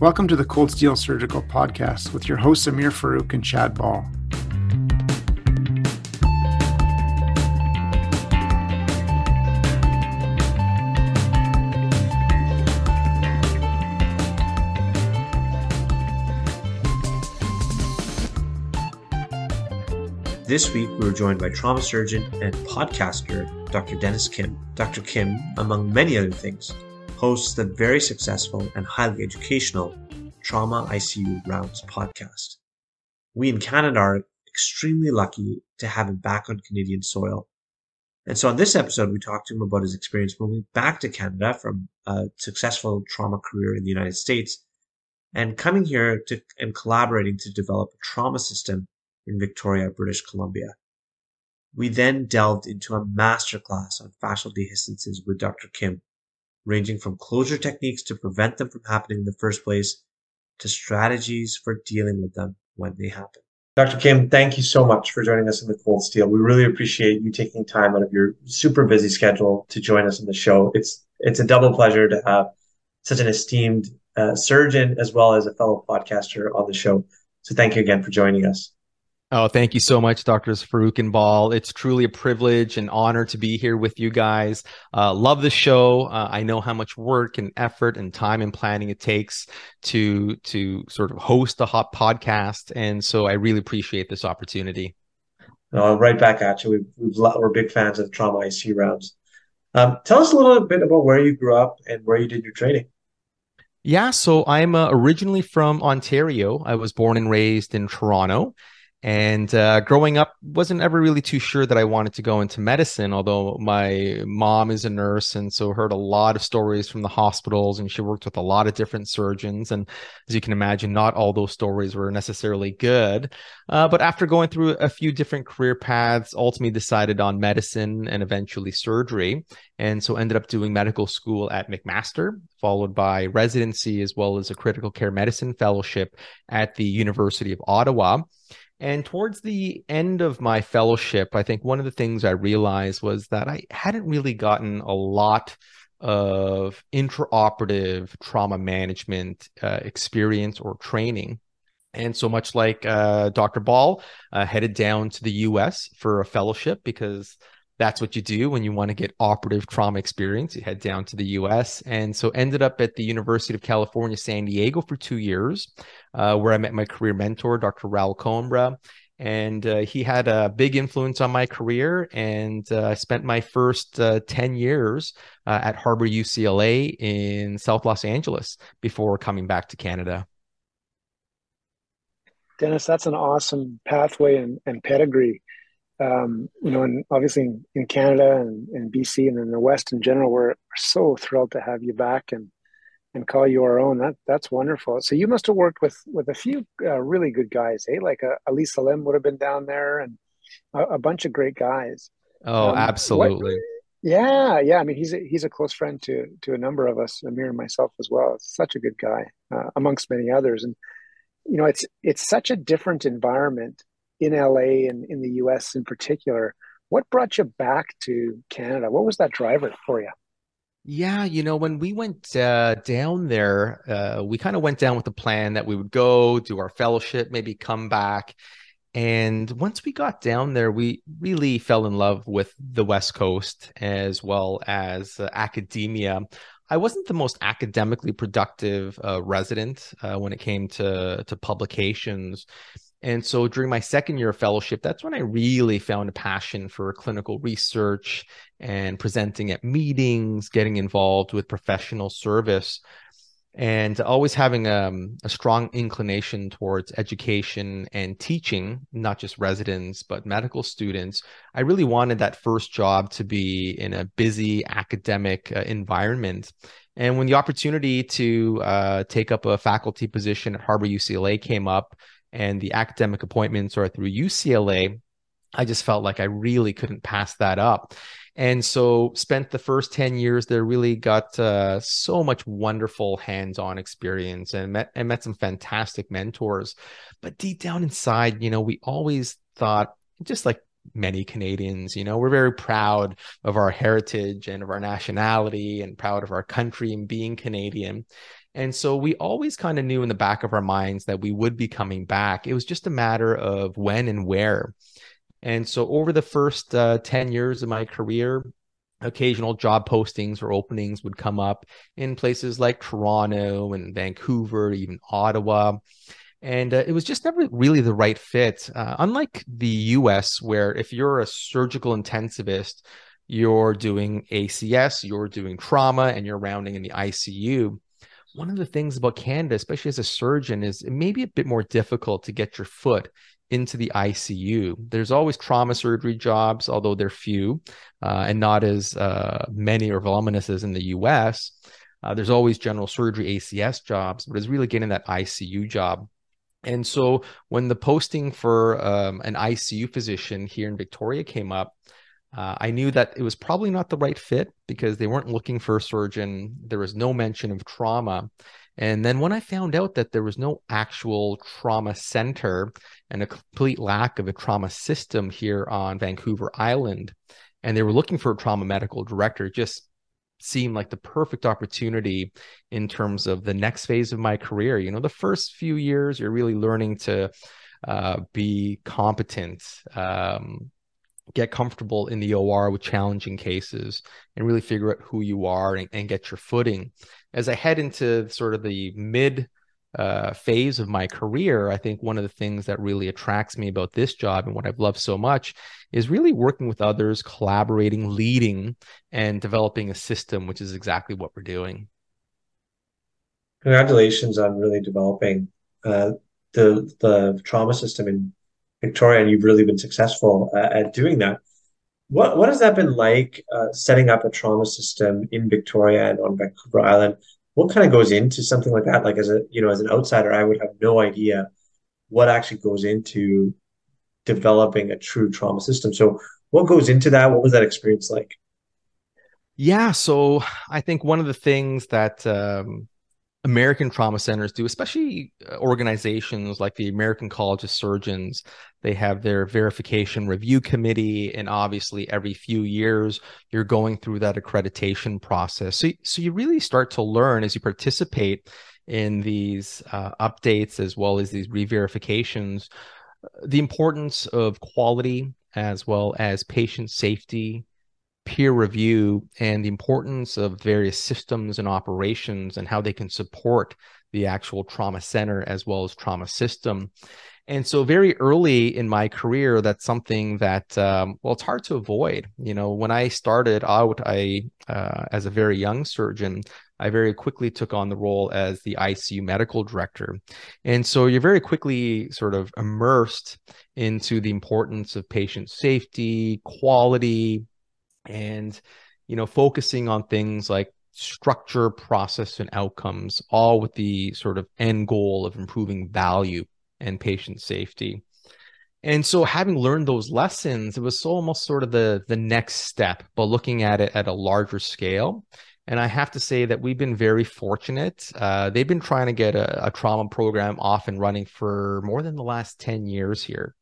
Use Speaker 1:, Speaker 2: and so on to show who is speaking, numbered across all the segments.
Speaker 1: Welcome to the Cold Steel Surgical Podcast with your hosts Amir Farouk and Chad Ball.
Speaker 2: This week, we were joined by trauma surgeon and podcaster Dr. Dennis Kim. Dr. Kim, among many other things, hosts the very successful and highly educational Trauma ICU Rounds podcast. We in Canada are extremely lucky to have him back on Canadian soil. And so on this episode, we talked to him about his experience moving back to Canada from a successful trauma career in the United States and coming here to and collaborating to develop a trauma system in Victoria, British Columbia. We then delved into a masterclass on fascial dehiscences with Dr. Kim, ranging from closure techniques to prevent them from happening in the first place to strategies for dealing with them when they happen. Dr. Kim, thank you so much for joining us in the Cold Steel. We really appreciate you taking time out of your super busy schedule to join us in the show. It's it's a double pleasure to have such an esteemed uh, surgeon as well as a fellow podcaster on the show. So thank you again for joining us.
Speaker 3: Oh, thank you so much, Doctors Farouk and Ball. It's truly a privilege and honor to be here with you guys. Uh, love the show. Uh, I know how much work and effort and time and planning it takes to to sort of host a hot podcast, and so I really appreciate this opportunity.
Speaker 2: Uh, right back at you. We've, we are big fans of Trauma IC rounds. Um, tell us a little bit about where you grew up and where you did your training.
Speaker 3: Yeah, so I'm uh, originally from Ontario. I was born and raised in Toronto and uh, growing up wasn't ever really too sure that i wanted to go into medicine although my mom is a nurse and so heard a lot of stories from the hospitals and she worked with a lot of different surgeons and as you can imagine not all those stories were necessarily good. Uh, but after going through a few different career paths ultimately decided on medicine and eventually surgery and so ended up doing medical school at mcmaster followed by residency as well as a critical care medicine fellowship at the university of ottawa and towards the end of my fellowship, I think one of the things I realized was that I hadn't really gotten a lot of intraoperative trauma management uh, experience or training. And so much like uh, Dr. Ball, uh, headed down to the US for a fellowship because that's what you do when you want to get operative trauma experience. You head down to the US. And so ended up at the University of California, San Diego for two years, uh, where I met my career mentor, Dr. Raul Coimbra. And uh, he had a big influence on my career. And uh, I spent my first uh, 10 years uh, at Harbor UCLA in South Los Angeles before coming back to Canada.
Speaker 4: Dennis, that's an awesome pathway and, and pedigree um, you know, and obviously in, in Canada and, and BC and in the West in general, we're, so thrilled to have you back and and call you our own. That that's wonderful. So you must have worked with with a few uh, really good guys, eh? Like uh, Ali Salim would have been down there, and a, a bunch of great guys.
Speaker 3: Oh, um, absolutely. What,
Speaker 4: yeah, yeah. I mean, he's a, he's a close friend to to a number of us, Amir and myself as well. Such a good guy, uh, amongst many others. And you know, it's it's such a different environment in LA and in the US in particular. What brought you back to Canada? What was that driver for you?
Speaker 3: Yeah, you know, when we went uh, down there, uh, we kind of went down with the plan that we would go do our fellowship, maybe come back. And once we got down there, we really fell in love with the West Coast as well as uh, academia. I wasn't the most academically productive uh, resident uh, when it came to to publications. And so during my second year of fellowship, that's when I really found a passion for clinical research and presenting at meetings, getting involved with professional service, and always having um, a strong inclination towards education and teaching, not just residents, but medical students. I really wanted that first job to be in a busy academic uh, environment. And when the opportunity to uh, take up a faculty position at Harbor UCLA came up, and the academic appointments or through UCLA, I just felt like I really couldn't pass that up. And so spent the first 10 years there, really got uh, so much wonderful hands-on experience and met, and met some fantastic mentors. But deep down inside, you know, we always thought, just like many Canadians. You know, we're very proud of our heritage and of our nationality and proud of our country and being Canadian. And so we always kind of knew in the back of our minds that we would be coming back. It was just a matter of when and where. And so over the first uh, 10 years of my career, occasional job postings or openings would come up in places like Toronto and Vancouver, even Ottawa. And uh, it was just never really the right fit. Uh, unlike the US, where if you're a surgical intensivist, you're doing ACS, you're doing trauma, and you're rounding in the ICU. One of the things about Canada, especially as a surgeon, is it may be a bit more difficult to get your foot into the ICU. There's always trauma surgery jobs, although they're few uh, and not as uh, many or voluminous as in the US. Uh, there's always general surgery ACS jobs, but it's really getting that ICU job. And so when the posting for um, an ICU physician here in Victoria came up, uh, I knew that it was probably not the right fit because they weren't looking for a surgeon. There was no mention of trauma. And then when I found out that there was no actual trauma center and a complete lack of a trauma system here on Vancouver Island, and they were looking for a trauma medical director, just seemed like the perfect opportunity in terms of the next phase of my career. You know, the first few years, you're really learning to uh, be competent, um, get comfortable in the OR with challenging cases, and really figure out who you are and, and get your footing as I head into sort of the mid uh, phase of my career, I think one of the things that really attracts me about this job and what I've loved so much is really working with others, collaborating, leading, and developing a system, which is exactly what we're doing.
Speaker 2: Congratulations on really developing uh, the the trauma system in Victoria, and you've really been successful uh, at doing that. What what has that been like uh, setting up a trauma system in Victoria and on Vancouver Island? What kind of goes into something like that? Like as a you know as an outsider, I would have no idea what actually goes into developing a true trauma system. So what goes into that? What was that experience like?
Speaker 3: Yeah, so I think one of the things that um, American trauma centers do, especially uh, organizations like the American College of Surgeons. They have their verification review committee, and obviously, every few years, you're going through that accreditation process. So, so you really start to learn as you participate in these uh, updates as well as these re-verifications, the importance of quality as well as patient safety peer review and the importance of various systems and operations and how they can support the actual trauma center as well as trauma system. And so, very early in my career, that's something that um, well, it's hard to avoid. You know, when I started out, I uh, as a very young surgeon, I very quickly took on the role as the ICU medical director. And so you're very quickly sort of immersed into the importance of patient safety, quality, and you know focusing on things like structure process and outcomes all with the sort of end goal of improving value and patient safety. And so having learned those lessons it was so almost sort of the the next step but looking at it at a larger scale. And i have to say that we've been very fortunate. Uh, they've been trying to get a, a trauma program off and running for more than the last 10 years here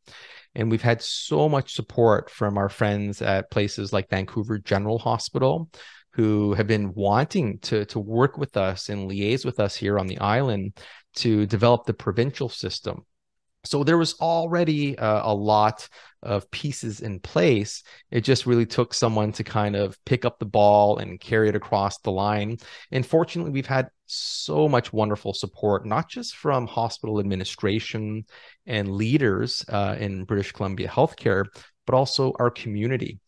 Speaker 3: and we've had so much support from our friends at places like Vancouver General Hospital who have been wanting to, to work with us and liaise with us here on the island to develop the provincial system. So there was already uh, a lot of pieces in place. It just really took someone to kind of pick up the ball and carry it across the line. And fortunately, we've had so much wonderful support, not just from hospital administration and leaders uh, in British Columbia healthcare, but also our community.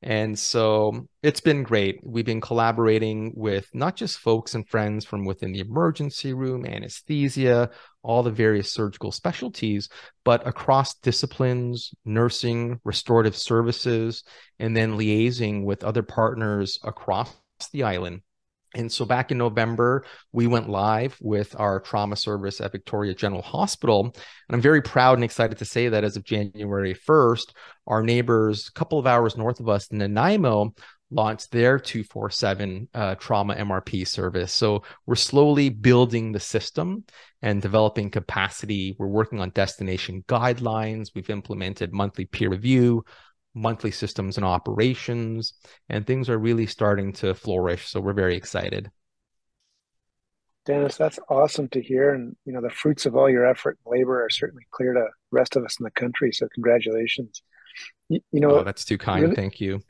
Speaker 3: And so it's been great. We've been collaborating with not just folks and friends from within the emergency room, anesthesia, all the various surgical specialties, but across disciplines, nursing, restorative services, and then liaising with other partners across the island and so back in November, we went live with our trauma service at Victoria General Hospital. And I'm very proud and excited to say that as of January 1st, our neighbors, a couple of hours north of us in Nanaimo, launched their 247 uh, trauma MRP service. So we're slowly building the system and developing capacity. We're working on destination guidelines. We've implemented monthly peer review, monthly systems and operations, and things are really starting to flourish. So we're very excited.
Speaker 4: Dennis, that's awesome to hear. And, you know, the fruits of all your effort and labor are certainly clear to the rest of us in the country. So congratulations.
Speaker 3: You, you know, oh, that's too kind. Really, Thank you.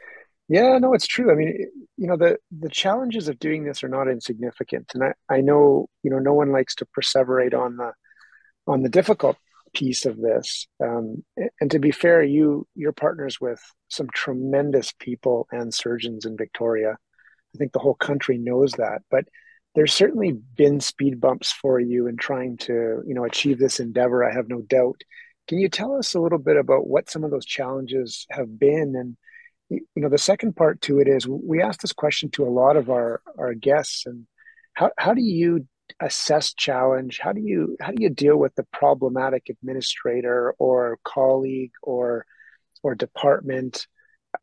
Speaker 4: Yeah, no, it's true. I mean, you know, the the challenges of doing this are not insignificant, and I, I know, you know, no one likes to perseverate on the on the difficult piece of this. Um, and to be fair, you you're partners with some tremendous people and surgeons in Victoria. I think the whole country knows that, but there's certainly been speed bumps for you in trying to, you know, achieve this endeavor. I have no doubt. Can you tell us a little bit about what some of those challenges have been and you know the second part to it is we ask this question to a lot of our our guests and how, how do you assess challenge how do you how do you deal with the problematic administrator or colleague or or department?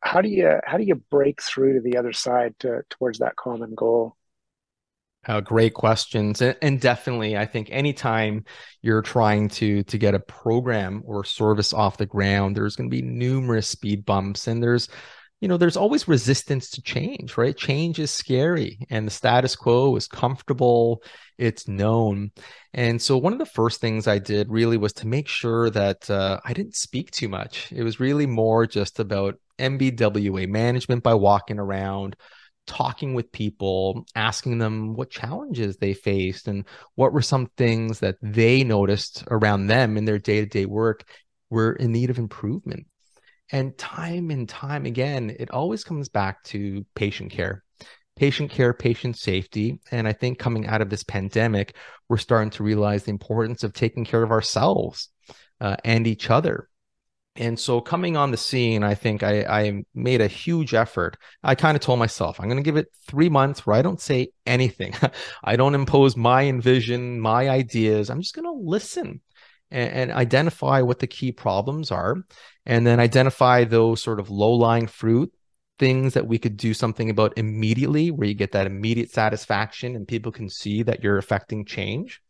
Speaker 4: How do you how do you break through to the other side to, towards that common goal?
Speaker 3: Uh, great questions, and, and, definitely, I think anytime you're trying to to get a program or service off the ground, there's going to be numerous speed bumps, and there's you know there's always resistance to change right? Change is scary and the status quo is comfortable it's known. And so one of the first things i did really was to make sure that uh, i didn't speak too much. It was really more just about mbwa management by walking around talking with people asking them what challenges they faced and what were some things that they noticed around them in their day-to-day work were in need of improvement and time and time again, it always comes back to patient care, patient care, patient safety. And I think coming out of this pandemic, we're starting to realize the importance of taking care of ourselves uh, and each other. And so coming on the scene, I think I, I made a huge effort. I kind of told myself, I'm going to give it three months where I don't say anything. I don't impose my envision, my ideas. I'm just going to listen and, and identify what the key problems are and then identify those sort of low lying fruit things that we could do something about immediately where you get that immediate satisfaction and people can see that you're affecting change.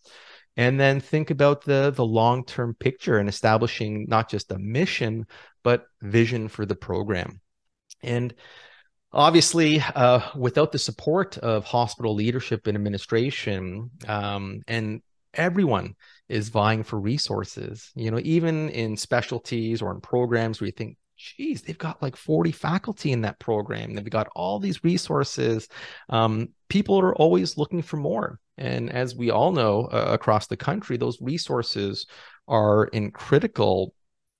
Speaker 3: And then think about the the long term picture and establishing not just a mission but vision for the program. And obviously uh, without the support of hospital leadership and administration um, and everyone is vying for resources. You know, even in specialties or in programs where you think, geez, they've got like 40 faculty in that program. They've got all these resources. Um, people are always looking for more. And as we all know uh, across the country, those resources are in critical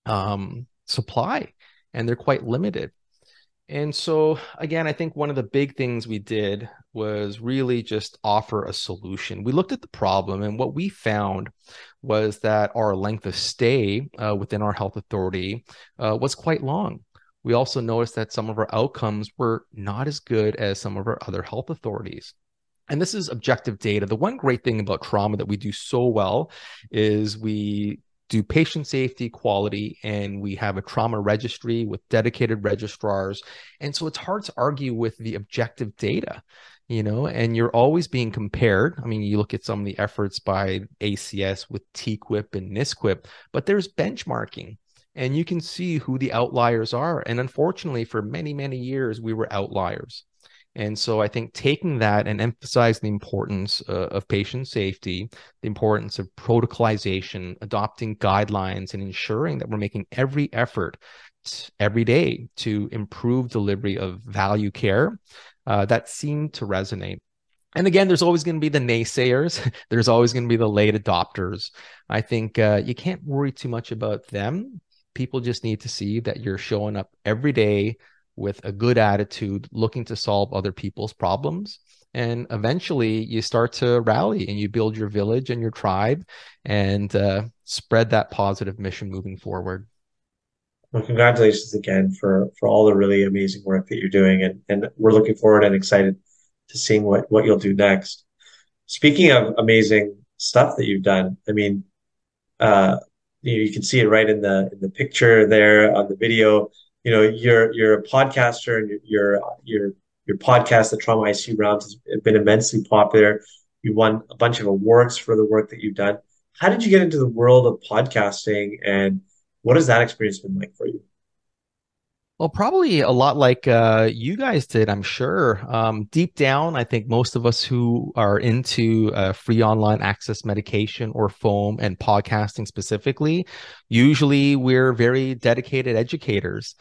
Speaker 3: um, supply and they're quite limited. And so, again, I think one of the big things we did was really just offer a solution. We looked at the problem, and what we found was that our length of stay uh, within our health authority uh, was quite long. We also noticed that some of our outcomes were not as good as some of our other health authorities. And this is objective data. The one great thing about trauma that we do so well is we do patient safety quality and we have a trauma registry with dedicated registrars. And so it's hard to argue with the objective data you know and you're always being compared. I mean you look at some of the efforts by acs with TQIP and NSQIP but there's benchmarking and you can see who the outliers are. And unfortunately for many many years we were outliers and so I think taking that and emphasizing the importance uh, of patient safety, the importance of protocolization, adopting guidelines, and ensuring that we're making every effort every day to improve delivery of value care, uh, that seemed to resonate. And again, there's always going to be the naysayers. there's always going to be the late adopters. I think uh, you can't worry too much about them. People just need to see that you're showing up every day with a good attitude, looking to solve other people's problems. And eventually you start to rally and you build your village and your tribe and uh, spread that positive mission moving forward.
Speaker 2: Well, congratulations again for, for all the really amazing work that you're doing. And, and we're looking forward and excited to seeing what, what you'll do next. Speaking of amazing stuff that you've done, I mean, uh, you, know, you can see it right in the in the picture there on the video you know you're you're a podcaster and your your your podcast the trauma icu rounds has been immensely popular. You won a bunch of awards for the work that you've done. How did you get into the world of podcasting and what has that experience been like for you
Speaker 3: Well, probably a lot like uh, you guys did, I'm sure. Um, deep down, I think most of us who are into uh, free online access meducation or foam and podcasting specifically, usually we're very dedicated educators.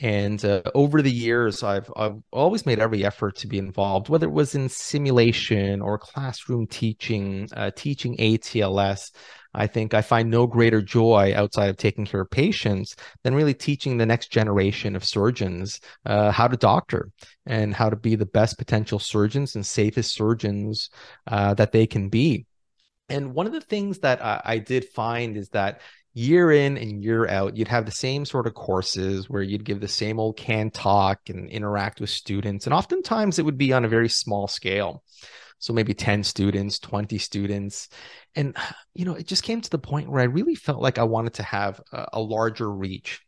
Speaker 3: And uh, over the years, I've, I've always made every effort to be involved, whether it was in simulation or classroom teaching, uh, teaching ATLS. I think I find no greater joy outside of taking care of patients than really teaching the next generation of surgeons uh, how to doctor and how to be the best potential surgeons and safest surgeons uh, that they can be. And one of the things that I, I did find is that year in and year out, you'd have the same sort of courses where you'd give the same old can talk and interact with students. And oftentimes it would be on a very small scale. So maybe 10 students, 20 students. And, you know, it just came to the point where I really felt like I wanted to have a, a larger reach.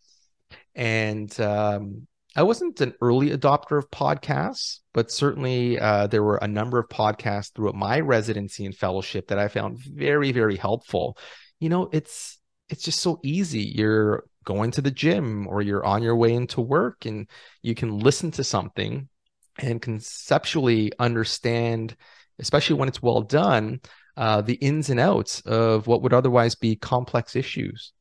Speaker 3: And um, I wasn't an early adopter of podcasts, but certainly uh, there were a number of podcasts throughout my residency and fellowship that I found very, very helpful. You know, it's it's just so easy. You're going to the gym or you're on your way into work and you can listen to something and conceptually understand especially when it's well done, uh, the ins and outs of what would otherwise be complex issues,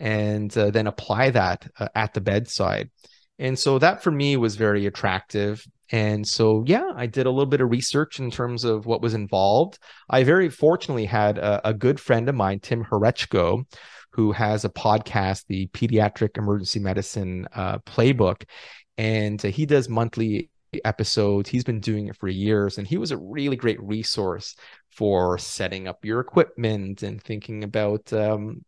Speaker 3: and uh, then apply that uh, at the bedside. And so that for me was very attractive. And so, yeah, I did a little bit of research in terms of what was involved. I very fortunately had a, a good friend of mine, Tim Horeczko, who has a podcast, the Pediatric Emergency Medicine uh, Playbook. And uh, he does monthly episodes. He's been doing it for years, and he was a really great resource for setting up your equipment and thinking about um,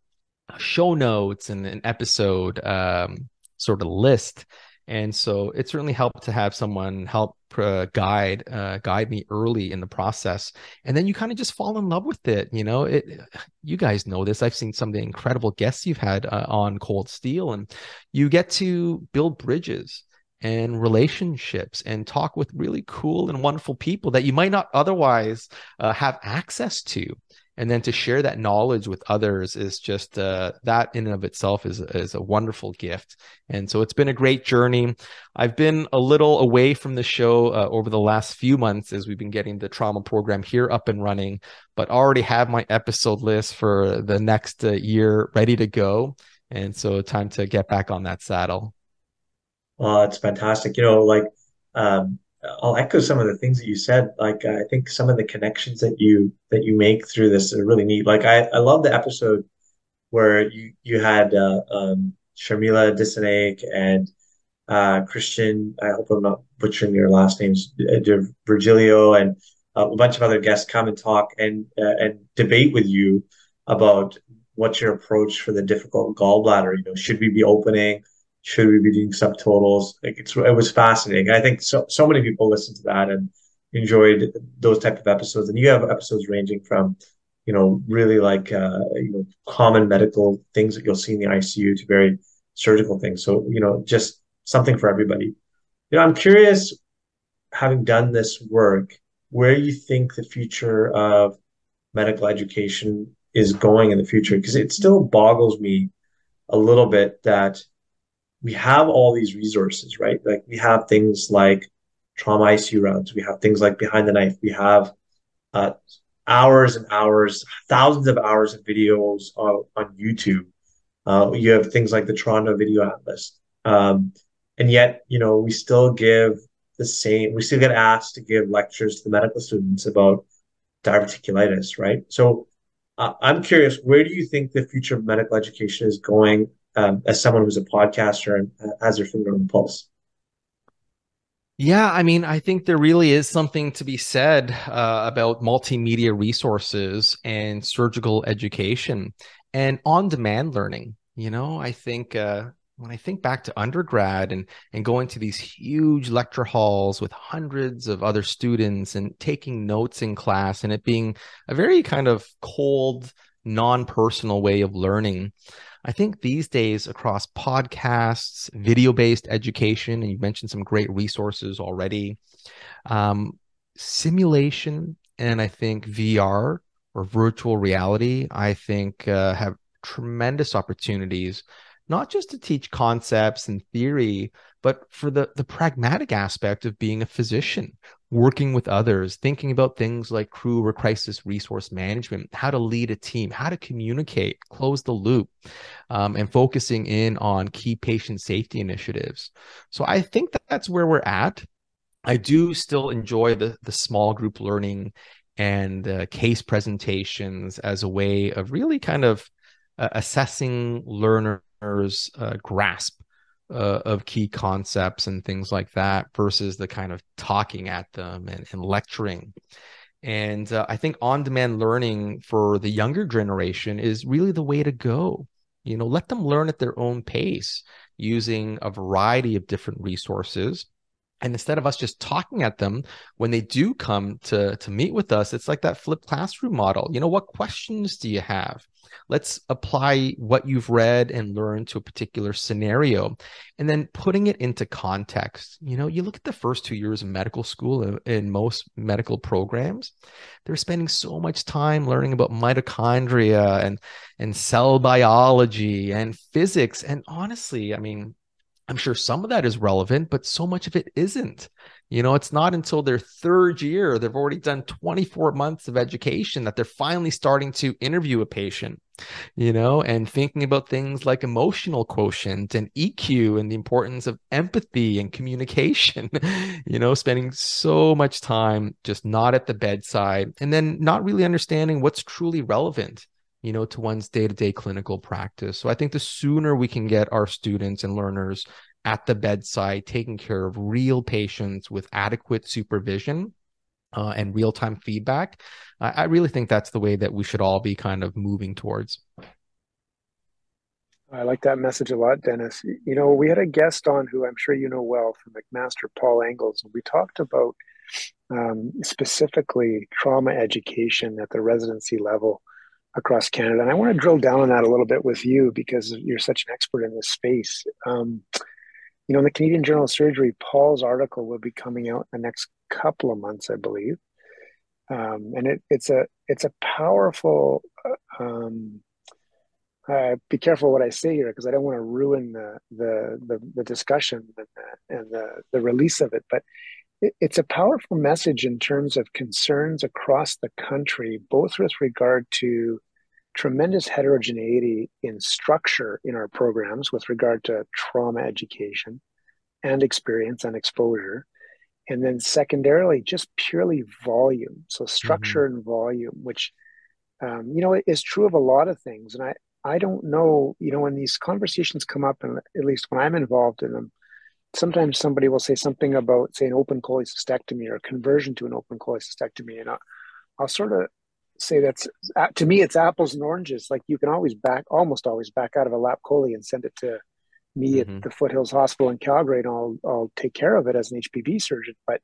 Speaker 3: show notes and an episode um, sort of list. And so it certainly helped to have someone help uh, guide uh, guide me early in the process, and then you kind of just fall in love with it. You know, it. You guys know this. I've seen some of the incredible guests you've had uh, on Cold Steel, and you get to build bridges and relationships and talk with really cool and wonderful people that you might not otherwise uh, have access to. And then to share that knowledge with others is just uh, that in and of itself is, is a wonderful gift. And so it's been a great journey. I've been a little away from the show uh, over the last few months as we've been getting the trauma program here up and running but already have my episode list for the next uh, year ready to go. And so time to get back on that saddle
Speaker 2: Oh, it's fantastic. You know, like um, I'll echo some of the things that you said. Like I think some of the connections that you that you make through this are really neat. Like I, I love the episode where you you had uh, um, Sharmila Dissanaike and uh, Christian. I hope I'm not butchering your last names. Uh, Virgilio and uh, a bunch of other guests come and talk and uh, and debate with you about what's your approach for the difficult gallbladder. You know, should we be opening? Should we be doing subtotals? Like it's it was fascinating. I think so so many people listened to that and enjoyed those type of episodes. And you have episodes ranging from, you know, really like uh, you know common medical things that you'll see in the ICU to very surgical things. So you know, just something for everybody. You know, I'm curious, having done this work, where you think the future of medical education is going in the future, because it still boggles me a little bit that we have all these resources, right? Like we have things like trauma ICU rounds, we have things like behind the knife, we have uh, hours and hours, thousands of hours of videos on, on YouTube. Uh, you have things like the Toronto Video Atlas, um, and yet you know we still give the same. We still get asked to give lectures to the medical students about diverticulitis, right? So uh, I'm curious, where do you think the future of medical education is going um, as someone who's a podcaster and has their finger on the pulse?
Speaker 3: Yeah, I mean, I think there really is something to be said uh, about multimedia resources and surgical education and on demand learning. You know, I think uh, when I think back to undergrad and, and going to these huge lecture halls with hundreds of other students and taking notes in class and it being a very kind of cold, non personal way of learning. I think these days across podcasts, video based education, and you mentioned some great resources already, um, simulation, and I think VR or virtual reality, I think uh, have tremendous opportunities, not just to teach concepts and theory, but for the the pragmatic aspect of being a physician working with others thinking about things like crew or crisis resource management how to lead a team how to communicate close the loop um, and focusing in on key patient safety initiatives. So i think that that's where we're at. I do still enjoy the the small group learning and uh, case presentations as a way of really kind of uh, assessing learners' uh, grasp uh, of key concepts and things like that versus the kind of talking at them and, and lecturing. And uh, I think on demand learning for the younger generation is really the way to go. You know, let them learn at their own pace using a variety of different resources and instead of us just talking at them when they do come to to meet with us it's like that flipped classroom model. You know what questions do you have? Let's apply what you've read and learned to a particular scenario and then putting it into context. You know you look at the first two years of medical school in, in most medical programs they're spending so much time learning about mitochondria and and cell biology and physics. And honestly i mean I'm sure some of that is relevant, but so much of it isn't. You know, it's not until their third year, they've already done 24 months of education that they're finally starting to interview a patient, you know, and thinking about things like emotional quotient and EQ and the importance of empathy and communication, you know, spending so much time just not at the bedside and then not really understanding what's truly relevant you know, to one's day to day clinical practice. So I think the sooner we can get our students and learners at the bedside, taking care of real patients with adequate supervision uh, and real time feedback, I, I really think that's the way that we should all be kind of moving towards.
Speaker 4: I like that message a lot, Dennis. You know, we had a guest on who I'm sure you know well from McMaster, Paul Engels, and we talked about um, specifically trauma education at the residency level across Canada. And I want to drill down on that a little bit with you because you're such an expert in this space. Um, you know, in the Canadian Journal of Surgery, Paul's article will be coming out in the next couple of months, I believe. Um, and it, it's a it's a powerful. Uh, um, uh, be careful what I say here because I don't want to ruin the the the, the discussion and, the, and the the release of it. But it's a powerful message in terms of concerns across the country, both with regard to tremendous heterogeneity in structure in our programs with regard to trauma education and experience and exposure. And then secondarily, just purely volume. So structure mm-hmm. and volume, which, um, you know, is true of a lot of things. And I, I don't know, you know, when these conversations come up, and at least when I'm involved in them, sometimes somebody will say something about, say, an open cholecystectomy or a conversion to an open cholecystectomy. And I'll, I'll sort of say that's to me it's apples and oranges like you can always back almost always back out of a lap chole and send it to me mm-hmm. at the foothills hospital in calgary and I'll, I'll take care of it as an HPB surgeon but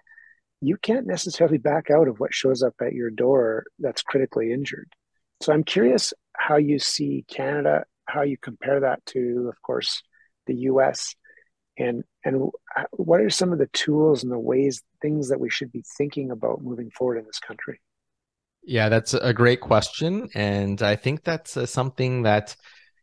Speaker 4: you can't necessarily back out of what shows up at your door that's critically injured so i'm curious how you see canada how you compare that to of course the us and and what are some of the tools and the ways things that we should be thinking about moving forward in this country
Speaker 3: yeah, that's a great question. And I think that's uh, something that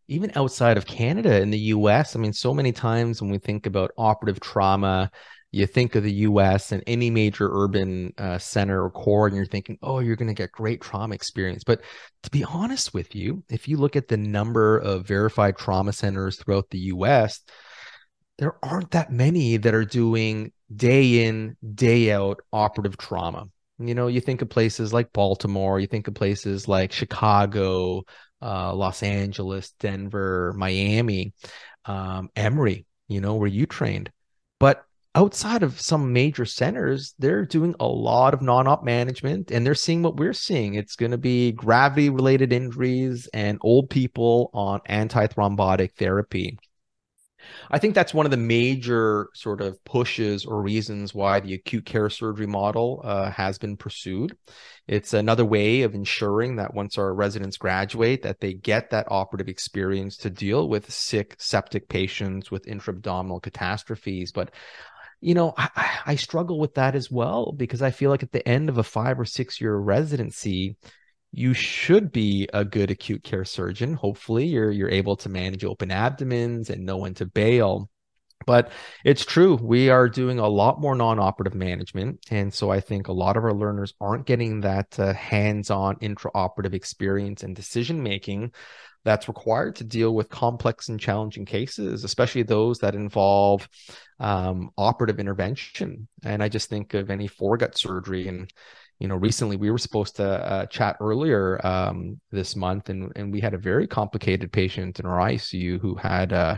Speaker 3: even outside of Canada in the US, I mean, so many times when we think about operative trauma, you think of the US and any major urban uh, center or core, and you're thinking, oh, you're going to get great trauma experience. But to be honest with you, if you look at the number of verified trauma centers throughout the US, there aren't that many that are doing day in, day out operative trauma. You know, you think of places like Baltimore, you think of places like Chicago, uh, Los Angeles, Denver, Miami, um, Emory, you know, where you trained. But outside of some major centers, they're doing a lot of non op management and they're seeing what we're seeing. It's going to be gravity related injuries and old people on anti thrombotic therapy. I think that's one of the major sort of pushes or reasons why the acute care surgery model uh, has been pursued. It's another way of ensuring that once our residents graduate, that they get that operative experience to deal with sick septic patients with intra-abdominal catastrophes. But you know, I, I struggle with that as well because I feel like at the end of a five or six year residency, you should be a good acute care surgeon. Hopefully, you're you're able to manage open abdomens and know when to bail. But it's true. We are doing a lot more non operative management. And so I think a lot of our learners aren't getting that uh, hands on intraoperative experience and decision making that's required to deal with complex and challenging cases, especially those that involve um, operative intervention. And I just think of any foregut surgery and you know, recently we were supposed to uh, chat earlier um, this month, and, and we had a very complicated patient in our ICU who had uh,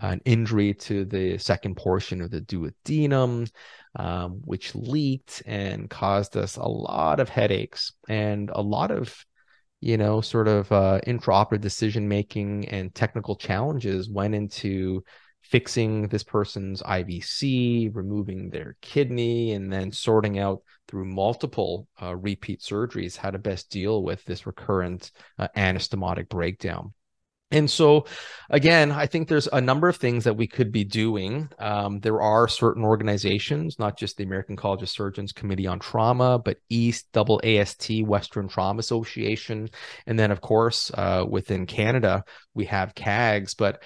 Speaker 3: an injury to the second portion of the duodenum, um, which leaked and caused us a lot of headaches and a lot of, you know, sort of uh, intraoperative decision making and technical challenges went into fixing this person's IVC, removing their kidney, and then sorting out through multiple uh, repeat surgeries how to best deal with this recurrent uh, anastomotic breakdown. And so, again, I think there's a number of things that we could be doing. Um, there are certain organizations, not just the American College of Surgeons Committee on Trauma, but East Double AST Western Trauma Association, and then, of course, uh, within Canada we have CAGS. But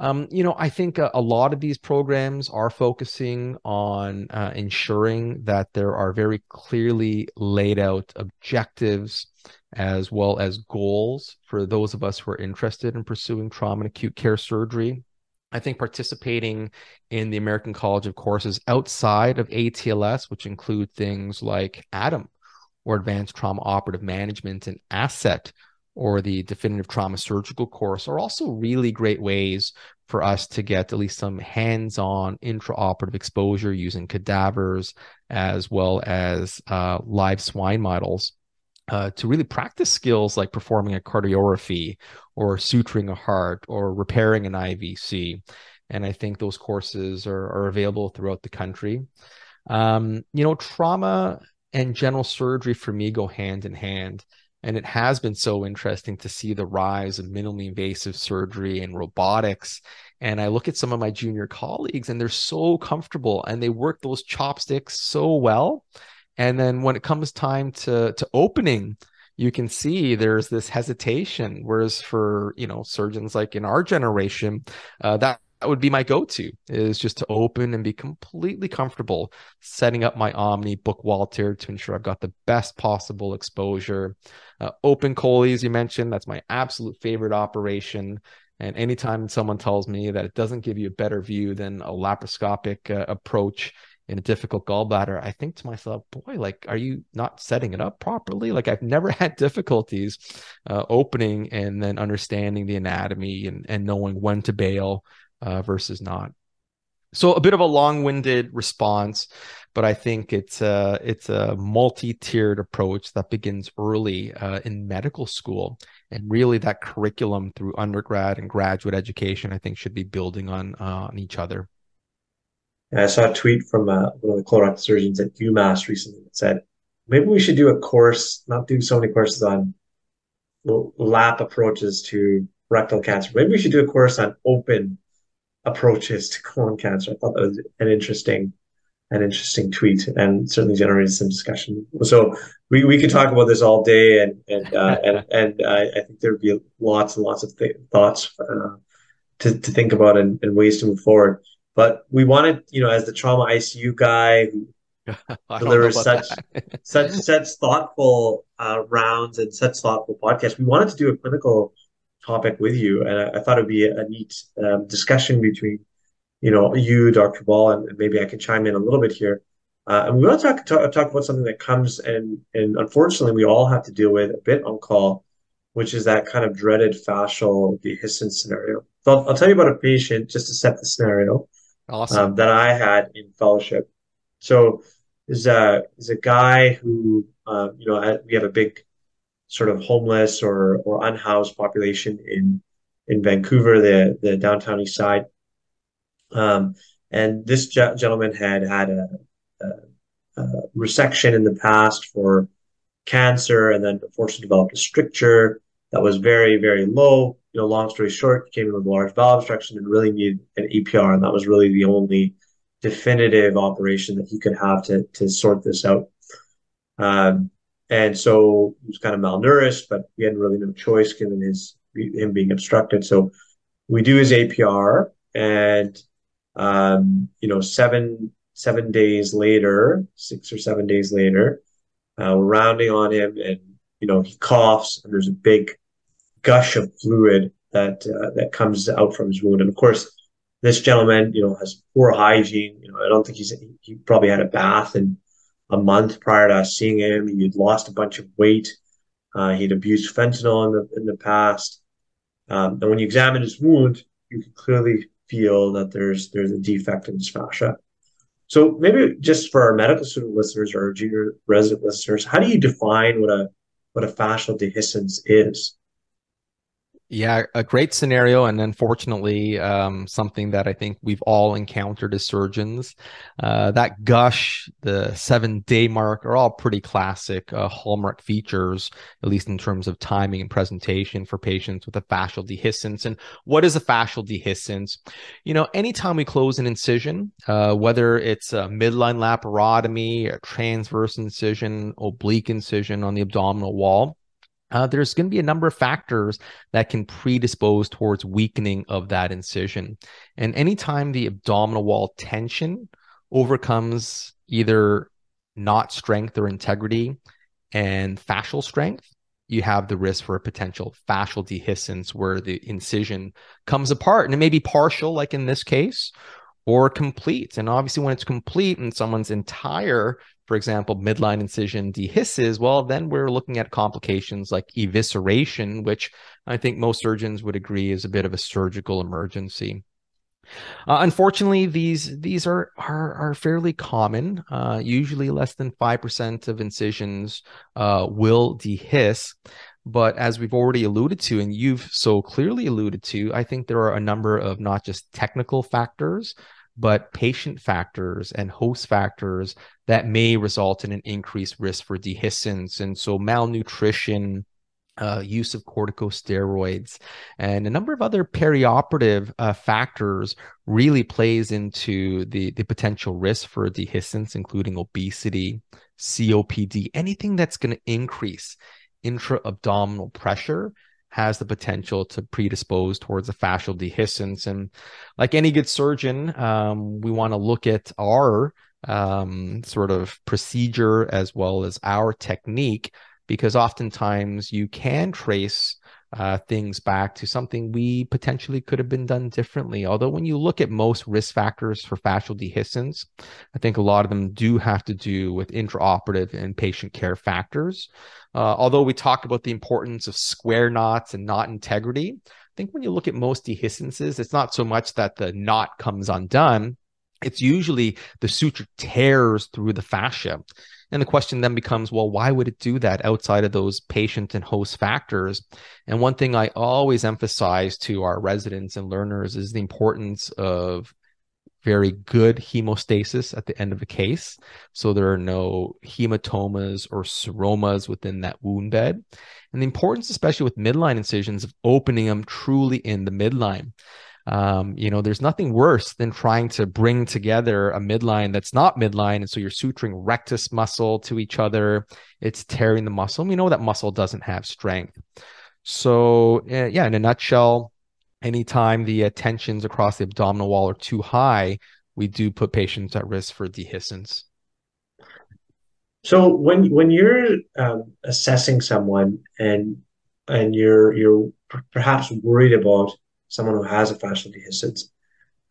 Speaker 3: um, you know, I think a, a, lot of these programs are focusing on uh, ensuring that there are very clearly laid out objectives as well as goals for those of us who are interested in pursuing trauma and acute care surgery. I think participating in the American College of courses outside of ATLS, which include things like ATOM or Advanced Trauma Operative Management and ASSET or the definitive trauma surgical course are also really great ways for us to get at least some hands-on intraoperative exposure using cadavers as well as uh, live swine models uh, to really practice skills like performing a cardiorrhaphy or suturing a heart or repairing an IVC. And I think those courses are, are available throughout the country. Um, you know, trauma and general surgery for me go hand in hand. And it has been so interesting to see the rise of minimally invasive surgery and robotics. And I look at some of my junior colleagues and they're so comfortable and they work those chopsticks so well. And then when it comes time to, to opening, you can see there's this hesitation. Whereas for, you know, surgeons like in our generation, uh, that that would be my go-to is just to open and be completely comfortable setting up my Omni Bookwalter to ensure i've got the best possible exposure uh, open chole as you mentioned that's my absolute favorite operation and anytime someone tells me that it doesn't give you a better view than a laparoscopic uh, approach in a difficult gallbladder, I think to myself, boy, like, are you not setting it up properly? Like, I've never had difficulties uh, opening and then understanding the anatomy and, and knowing when to bail uh, versus not. So a bit of a long-winded response, but I think it's a it's a multi-tiered approach that begins early uh, in medical school, and really that curriculum through undergrad and graduate education, I think, should be building on uh, on each other.
Speaker 2: I saw a tweet from uh, one of the colorectal surgeons at UMass recently that said, maybe we should do a course, not do so many courses on lap approaches to rectal cancer. Maybe we should do a course on open approaches to colon cancer. I thought that was an interesting, an interesting tweet, and certainly generated some discussion. So we, we could talk about this all day, and and uh, and and uh, I think there'd be lots and lots of th- thoughts uh, to to think about and, and ways to move forward. But we wanted, you know, as the trauma ICU guy who delivers such such such thoughtful uh, rounds and such thoughtful podcasts, we wanted to do a clinical topic with you, and I, I thought it'd be a, a neat um, discussion between you know you, Dr. Ball, and maybe I can chime in a little bit here. Uh, and we want to talk, talk, talk about something that comes and and unfortunately we all have to deal with a bit on call, which is that kind of dreaded fascial dehiscence scenario. So I'll, I'll tell you about a patient just to set the scenario
Speaker 3: awesome.
Speaker 2: um, that I had in fellowship. So is a is a guy who um, you know we have a big sort of homeless or or unhoused population in in Vancouver, the the downtown east side. Um, and this ge- gentleman had had a, a, a, resection in the past for cancer, and then unfortunately developed a stricture that was very very low. You know, long story short, came in with a large bowel obstruction and really needed an APR, and that was really the only definitive operation that he could have to to sort this out. Um, and so he was kind of malnourished, but he had really no choice given his him being obstructed. So we do his APR, and Um, you know, seven seven days later, six or seven days later, uh, we're rounding on him, and you know he coughs, and there's a big gush of fluid that uh, that comes out from his wound. And of course, this gentleman, you know, has poor hygiene. You know, I don't think he's he probably had a bath in a month prior to us seeing him. He'd lost a bunch of weight. Uh, he'd abused fentanyl in the in the past. Um, and when you examine his wound, you can clearly feel that there's there's a defect in his fascia. So maybe just for our medical student listeners or our junior resident listeners, how do you define what a what a fascial dehiscence is?
Speaker 3: Yeah, a great scenario, and unfortunately, um, something that I think we've all encountered as surgeons. Uh, that gush, the seven day mark, are all pretty classic uh, hallmark features, at least in terms of timing and presentation for patients with a fascial dehiscence. And what is a fascial dehiscence? You know, anytime we close an incision, uh, whether it's a midline laparotomy, a transverse incision, oblique incision on the abdominal wall uh, there's going to be a number of factors that can predispose towards weakening of that incision. And anytime the abdominal wall tension overcomes either knot strength or integrity and fascial strength, you have the risk for a potential fascial dehiscence where the incision comes apart. And it may be partial, like in this case, or complete. And obviously, when it's complete and someone's entire for example, midline incision dehisces, well, then we're looking at complications like evisceration, which I think most surgeons would agree is a bit of a surgical emergency. Uh, unfortunately, these these are are, are fairly common. Uh, usually, less than five percent of incisions uh, will dehisce. But as we've already alluded to, and you've so clearly alluded to, I think there are a number of not just technical factors, but patient factors and host factors that may result in an increased risk for dehiscence. And so malnutrition, uh, use of corticosteroids, and a number of other perioperative uh, factors really plays into the, the potential risk for dehiscence, including obesity, COPD, anything that's going to increase intra-abdominal pressure has the potential to predispose towards a fascial dehiscence. And like any good surgeon, um, we want to look at our um, sort of procedure as well as our technique, because oftentimes you can trace uh, things back to something we potentially could have been done differently. Although, when you look at most risk factors for fascial dehiscence, I think a lot of them do have to do with intraoperative and patient care factors. Uh, although we talk about the importance of square knots and knot integrity, I think when you look at most dehiscences, it's not so much that the knot comes undone, it's usually the suture tears through the fascia. And the question then becomes, well, why would it do that outside of those patient and host factors? And one thing I always emphasize to our residents and learners is the importance of very good hemostasis at the end of a case. So there are no hematomas or seromas within that wound bed. And the importance, especially with midline incisions, of opening them truly in the midline. Um, you know, there's nothing worse than trying to bring together a midline that's not midline. And so you're suturing rectus muscle to each other. It's tearing the muscle. We know that muscle doesn't have strength. So, uh, yeah, in a nutshell, anytime the uh, tensions across the abdominal wall are too high, we do put patients at risk for dehiscence.
Speaker 2: So when when you're um, assessing someone and and you're you're perhaps worried about someone who has a fascial dehiscence,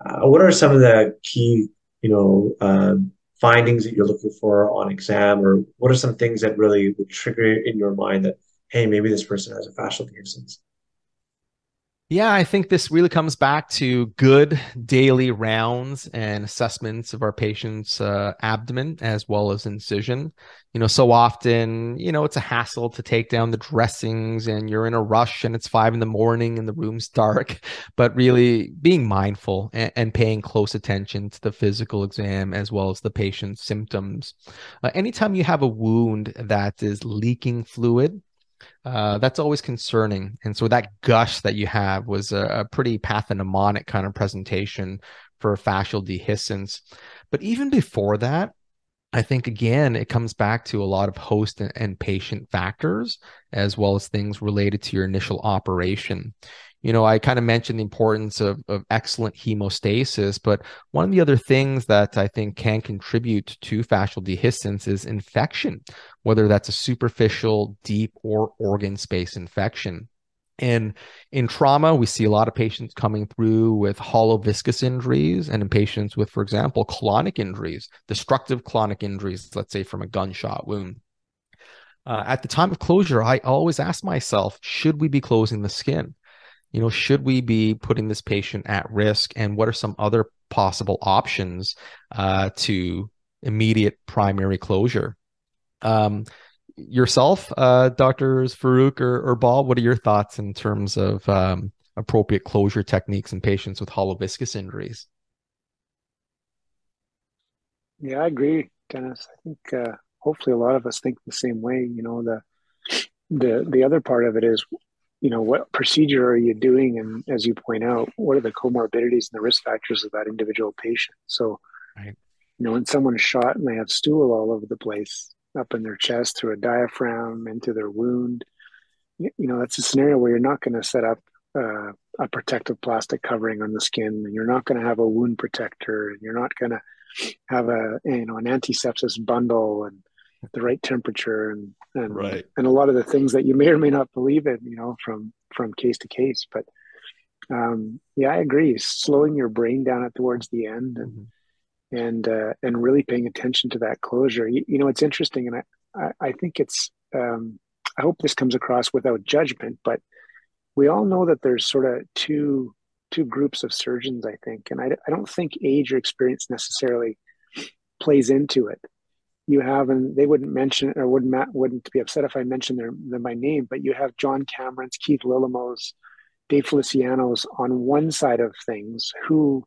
Speaker 2: uh, what are some of the key you know uh, findings that you're looking for on exam, or what are some things that really would trigger in your mind that hey maybe this person has a fascial dehiscence?
Speaker 3: Yeah, I think this really comes back to good daily rounds and assessments of our patient's uh, abdomen as well as incision. You know, so often, you know, it's a hassle to take down the dressings and you're in a rush and it's five in the morning and the room's dark. But really being mindful and, and paying close attention to the physical exam as well as the patient's symptoms. Uh, anytime you have a wound that is leaking fluid, uh, that's always concerning. And so that gush that you have was a, a pretty pathognomonic kind of presentation for fascial dehiscence. But even before that, I think again, it comes back to a lot of host and, and patient factors, as well as things related to your initial operation. You know, I kind of mentioned the importance of, of excellent hemostasis, but one of the other things that I think can contribute to fascial dehiscence is infection, whether that's a superficial, deep, or organ space infection. And in trauma, we see a lot of patients coming through with hollow viscus injuries, and in patients with, for example, colonic injuries, destructive colonic injuries, let's say from a gunshot wound. Uh, at the time of closure, I always ask myself, should we be closing the skin? You know, should we be putting this patient at risk? And what are some other possible options uh, to immediate primary closure? Um, yourself, uh, Doctors Farooq or, or Ball, what are your thoughts in terms of um, appropriate closure techniques in patients with hollow viscus injuries?
Speaker 4: Yeah, I agree, Dennis. I think uh, hopefully a lot of us think the same way. You know, the the the other part of it is you know what procedure are you doing? And as you point out what are the comorbidities and the risk factors of that individual patient? So right. you know when someone's shot and they have stool all over the place up in their chest through a diaphragm into their wound you, know that's a scenario where you're not going to set up uh, a protective plastic covering on the skin. And you're not going to have a wound protector. And you're not going to have a you know an antisepsis bundle and the right temperature and and
Speaker 3: right.
Speaker 4: and a lot of the things that you may or may not believe in, you know, from from case to case. But um, yeah, I agree. Slowing your brain down at towards the end and mm-hmm. and uh, and really paying attention to that closure. You, you know, it's interesting, and I I, I think it's um, I hope this comes across without judgment, but we all know that there's sort of two two groups of surgeons. I think, and I I don't think age or experience necessarily plays into it you have, and they wouldn't mention or wouldn't wouldn't be upset if I mentioned their them by name, but you have John Cameron's, Keith Lillemoe's, Dave Feliciano's on one side of things who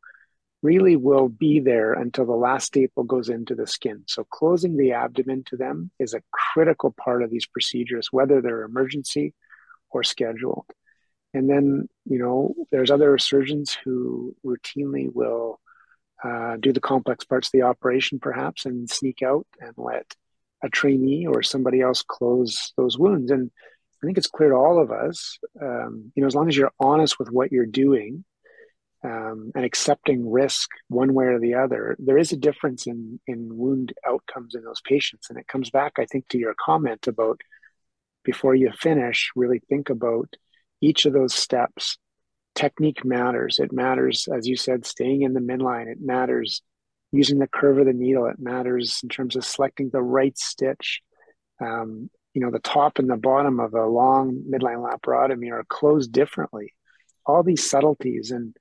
Speaker 4: really will be there until the last staple goes into the skin. So closing the abdomen to them is a critical part of these procedures, whether they're emergency or scheduled. And then, you know, there's other surgeons who routinely will uh, do the complex parts of the operation perhaps and sneak out and let a trainee or somebody else close those wounds. And i think it's clear to all of us um, you know as long as you're honest with what you're doing um, and accepting risk one way or the other there is a difference in in wound outcomes in those patients. And it comes back i think to your comment about before you finish really think about each of those steps technique matters. It matters, as you said, staying in the midline. It matters using the curve of the needle. It matters in terms of selecting the right stitch. Um, you know, the top and the bottom of a long midline laparotomy are closed differently. All these subtleties, and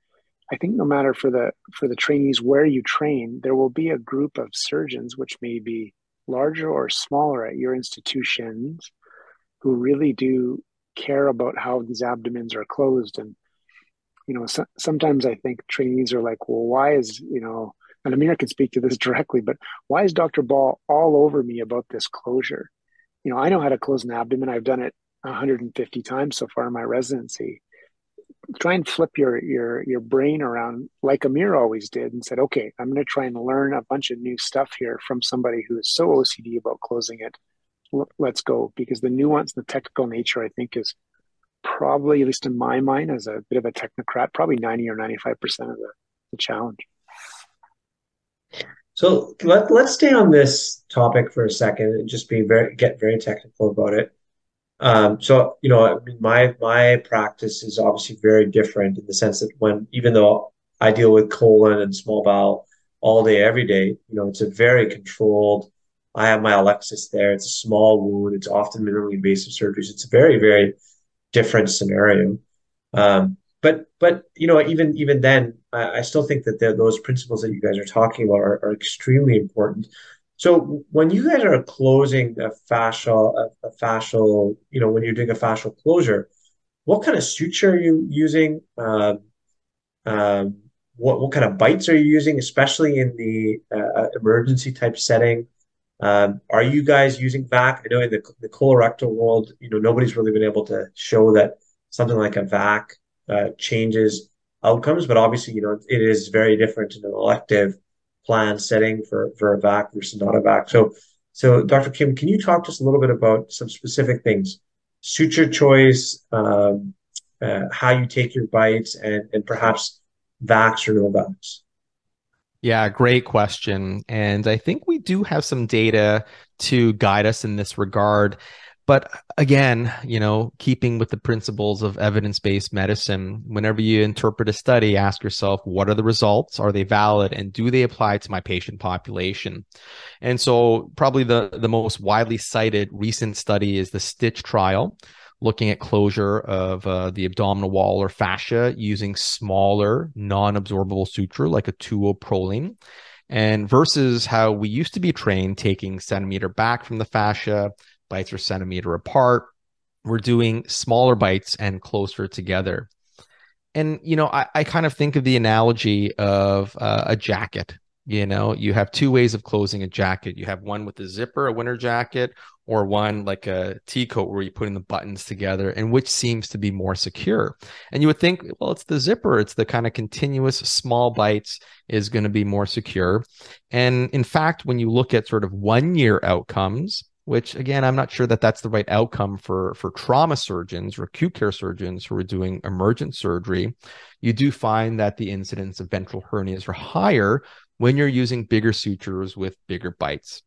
Speaker 4: I think no matter for the for the trainees where you train, there will be a group of surgeons, which may be larger or smaller at your institutions, who really do care about how these abdomens are closed and you know, so, sometimes I think trainees are like, well, why is, you know, and Amir can speak to this directly, but why is Dr. Ball all over me about this closure? You know, I know how to close an abdomen. I've done it 150 times so far in my residency. Try and flip your your your brain around like Amir always did and said, okay, I'm going to try and learn a bunch of new stuff here from somebody who is so OCD about closing it. Let's go because the nuance, and the technical nature, I think, is probably, at least in my mind, as a bit of a technocrat, probably 90 or 95% of the, the challenge.
Speaker 2: So let, let's stay on this topic for a second and just be very, get very technical about it. Um, so, you know, my, my practice is obviously very different in the sense that when, even though I deal with colon and small bowel all day, every day, you know, it's a very controlled, I have my Alexis there. It's a small wound. It's often minimally invasive surgeries. It's very, very different scenario. Um, but but you know even even then, I, I still think that the, those principles that you guys are talking about are, are, extremely important. So when you guys are closing a fascial a, a fascial, you know, when you're doing a fascial closure, what kind of suture are you using? Um, um, what what kind of bites are you using, especially in the uh, emergency type setting? Um, are you guys using VAC? I know in the, the colorectal world, you know, nobody's really been able to show that something like a VAC uh, changes outcomes, but obviously, you know, it is very different in an elective plan setting for, for a VAC versus not a VAC. So, so Dr. Kim, can you talk to us a little bit about some specific things? Suture choice, um, uh, how you take your bites and, and perhaps VACs or no VACs?
Speaker 3: Yeah, great question. And I think we do have some data to guide us in this regard. But again, you know, keeping with the principles of evidence based medicine, whenever you interpret a study, ask yourself, what are the results? Are they valid? And do they apply to my patient population? And so, probably the, the most widely cited recent study is the Stitch trial, looking at closure of uh, the abdominal wall or fascia using smaller, non absorbable suture like a 2O And versus how we used to be trained, taking centimeter back from the fascia bites are centimeter apart. We're doing smaller bites and closer together. And, you know, I, I kind of think of the analogy of uh, a jacket. You know, you have two ways of closing a jacket. You have one with a zipper, a winter jacket, or one like a T-coat where you're putting the buttons together, and which seems to be more secure. And you would think, well, it's the zipper, it's the kind of continuous small bites is going to be more secure. And in fact, when you look at sort of one year outcomes, which again i'm not sure that that's the right outcome for for trauma surgeons or acute care surgeons who are doing emergent surgery you do find that the incidence of ventral hernias are higher when you're using bigger sutures with bigger bites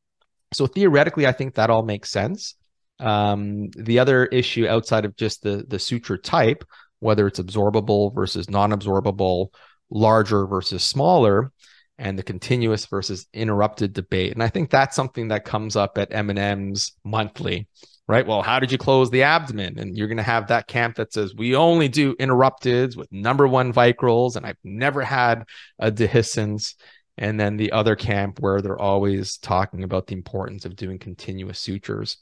Speaker 3: so theoretically i think that all makes sense um, the other issue outside of just the the suture type whether it's absorbable versus non-absorbable larger versus smaller and the continuous versus interrupted debate. And I think that's something that comes up at M&M's monthly, right? Well, how did you close the abdomen? And you're going to have that camp that says we only do interrupteds with number one vicryls, and I've never had a dehiscence. And then the other camp where they're always talking about the importance of doing continuous sutures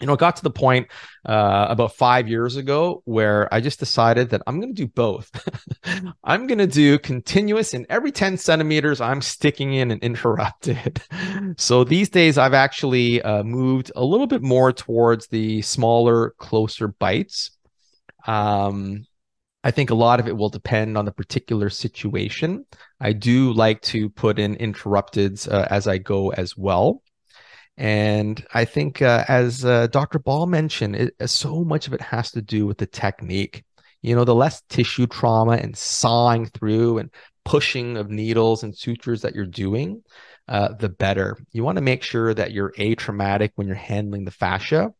Speaker 3: you know, it got to the point uh, about five years ago where I just decided that I'm going to do both. I'm going to do continuous, and every 10 centimeters, I'm sticking in an interrupted. so these days, I've actually uh, moved a little bit more towards the smaller, closer bites. Um, I think a lot of it will depend on the particular situation. I do like to put in interrupteds uh, as I go as well. And I think, uh, as uh, Dr. Ball mentioned, it, uh, so much of it has to do with the technique. You know, the less tissue trauma and sawing through and pushing of needles and sutures that you're doing, uh, the better. You want to make sure that you're atraumatic when you're handling the fascia.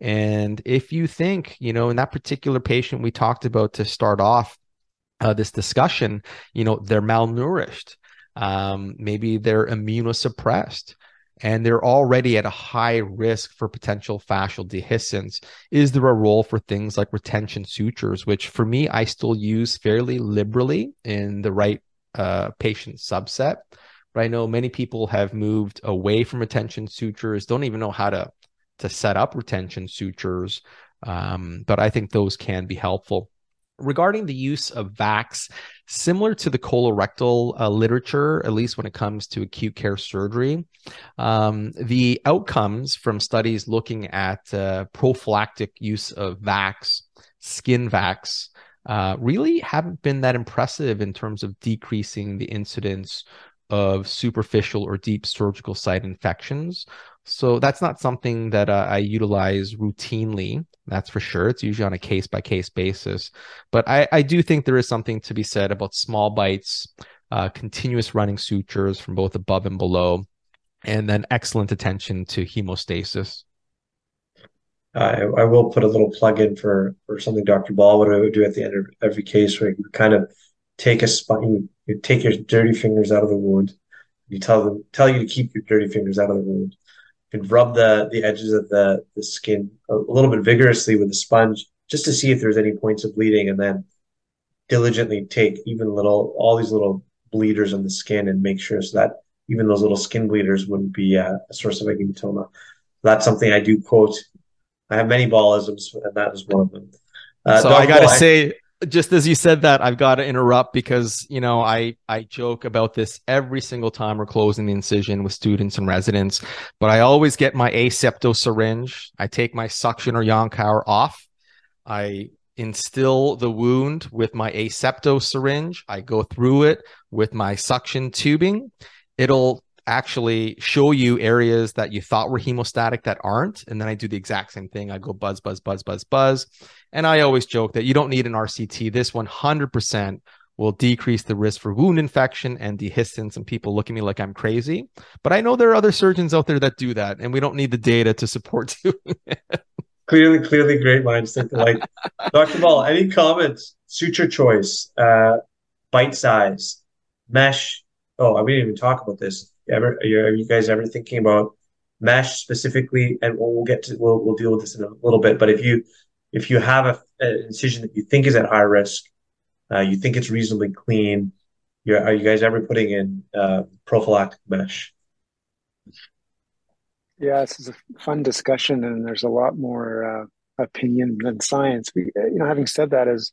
Speaker 3: And if you think, you know, in that particular patient we talked about to start off uh, this discussion, you know, they're malnourished. Um, maybe they're immunosuppressed and they're already at a high risk for potential fascial dehiscence. Is there a role for things like retention sutures, which for me, I still use fairly liberally in the right uh, patient subset? But I know many people have moved away from retention sutures, don't even know how to, to set up retention sutures. Um, but I think those can be helpful regarding the use of VACs, similar to the colorectal uh, literature, at least when it comes to acute care surgery, um, the outcomes from studies looking at uh, prophylactic use of VACs, skin VACs, uh, really haven't been that impressive in terms of decreasing the incidence of superficial or deep surgical site infections. So that's not something that uh, I utilize routinely. That's for sure. It's usually on a case by case basis. But I, I, do think there is something to be said about small bites, uh, continuous running sutures from both above and below, and then excellent attention to hemostasis.
Speaker 2: I, I will put a little plug in for, for something Dr. Baldwin would do at the end of every case where you kind of take a spot, you, take your dirty fingers out of the wound. You tell them, tell you to keep your dirty fingers out of the wound can rub the the edges of the the skin a little bit vigorously with a sponge just to see if there's any points of bleeding, and then diligently take even little all these little bleeders on the skin and make sure so that even those little skin bleeders wouldn't be a, a source of a hematoma. That's something I do quote. I have many ballisms, and that is one of them.
Speaker 3: Uh, so I got to say, just as you said that, I've got to interrupt because you know I I joke about this every single time we're closing the incision with students and residents, but I always get my asepto syringe. I take my suction or Yankauer off. I instill the wound with my asepto syringe. I go through it with my suction tubing. It'll actually show you areas that you thought were hemostatic that aren't. And then I do the exact same thing. I go buzz, buzz, buzz, buzz, buzz. And I always joke that you don't need an RCT. This 100% will decrease the risk for wound infection and dehiscence. And people look at me like I'm crazy. But I know there are other surgeons out there that do that. And we don't need the data to support doing it.
Speaker 2: Clearly, clearly great minds think alike. Dr. Ball, any comments? Suture choice, uh, bite size, mesh. Oh, we didn't even talk about this ever are you guys ever thinking about mesh specifically? And we'll, we'll get to we'll, we'll deal with this in a little bit but if you if you have a, an incision that you think is at high risk uh, you think it's reasonably clean you're, are you guys ever putting in uh, prophylactic mesh?
Speaker 4: Yeah this is a fun discussion and there's a lot more uh, opinion than science. We, you know having said that as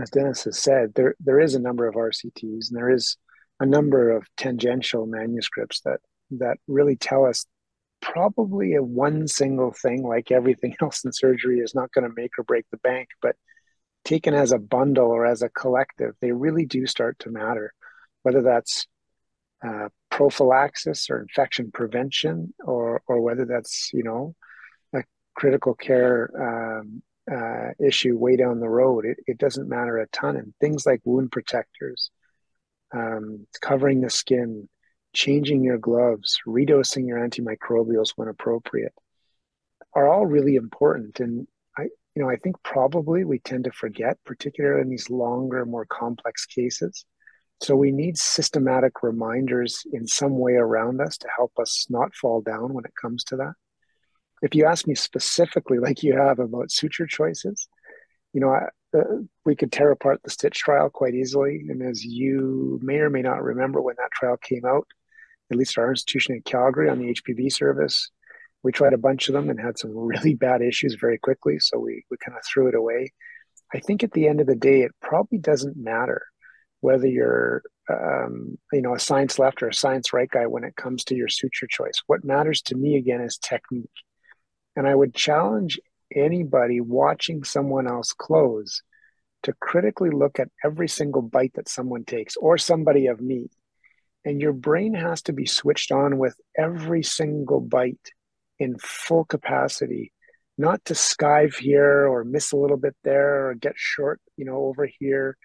Speaker 4: as dennis has said there there is a number of rcts and there is a number of tangential manuscripts that that really tell us probably a one single thing like everything else in surgery is not going to make or break the bank but taken as a bundle or as a collective they really do start to matter. Whether that's uh, prophylaxis or infection prevention or or whether that's you know a critical care um, uh, issue way down the road it, it doesn't matter a ton. And things like wound protectors um, covering the skin, changing your gloves, redosing your antimicrobials when appropriate, are all really important. And I, you know, I think probably we tend to forget, particularly in these longer, more complex cases. So we need systematic reminders in some way around us to help us not fall down when it comes to that. If you ask me specifically, like you have about suture choices, you know, I, uh, we could tear apart the Stitch trial quite easily. And as you may or may not remember, when that trial came out, at least our institution in Calgary on the HPB service, we tried a bunch of them and had some really bad issues very quickly. So we, we kind of threw it away. I think at the end of the day, it probably doesn't matter whether you're, um, you know, a science left or a science right guy when it comes to your suture choice. What matters to me again is technique. And I would challenge anybody watching someone else close to critically look at every single bite that someone takes or somebody of me. And your brain has to be switched on with every single bite in full capacity, not to skive here or miss a little bit there or get short, you know, over here.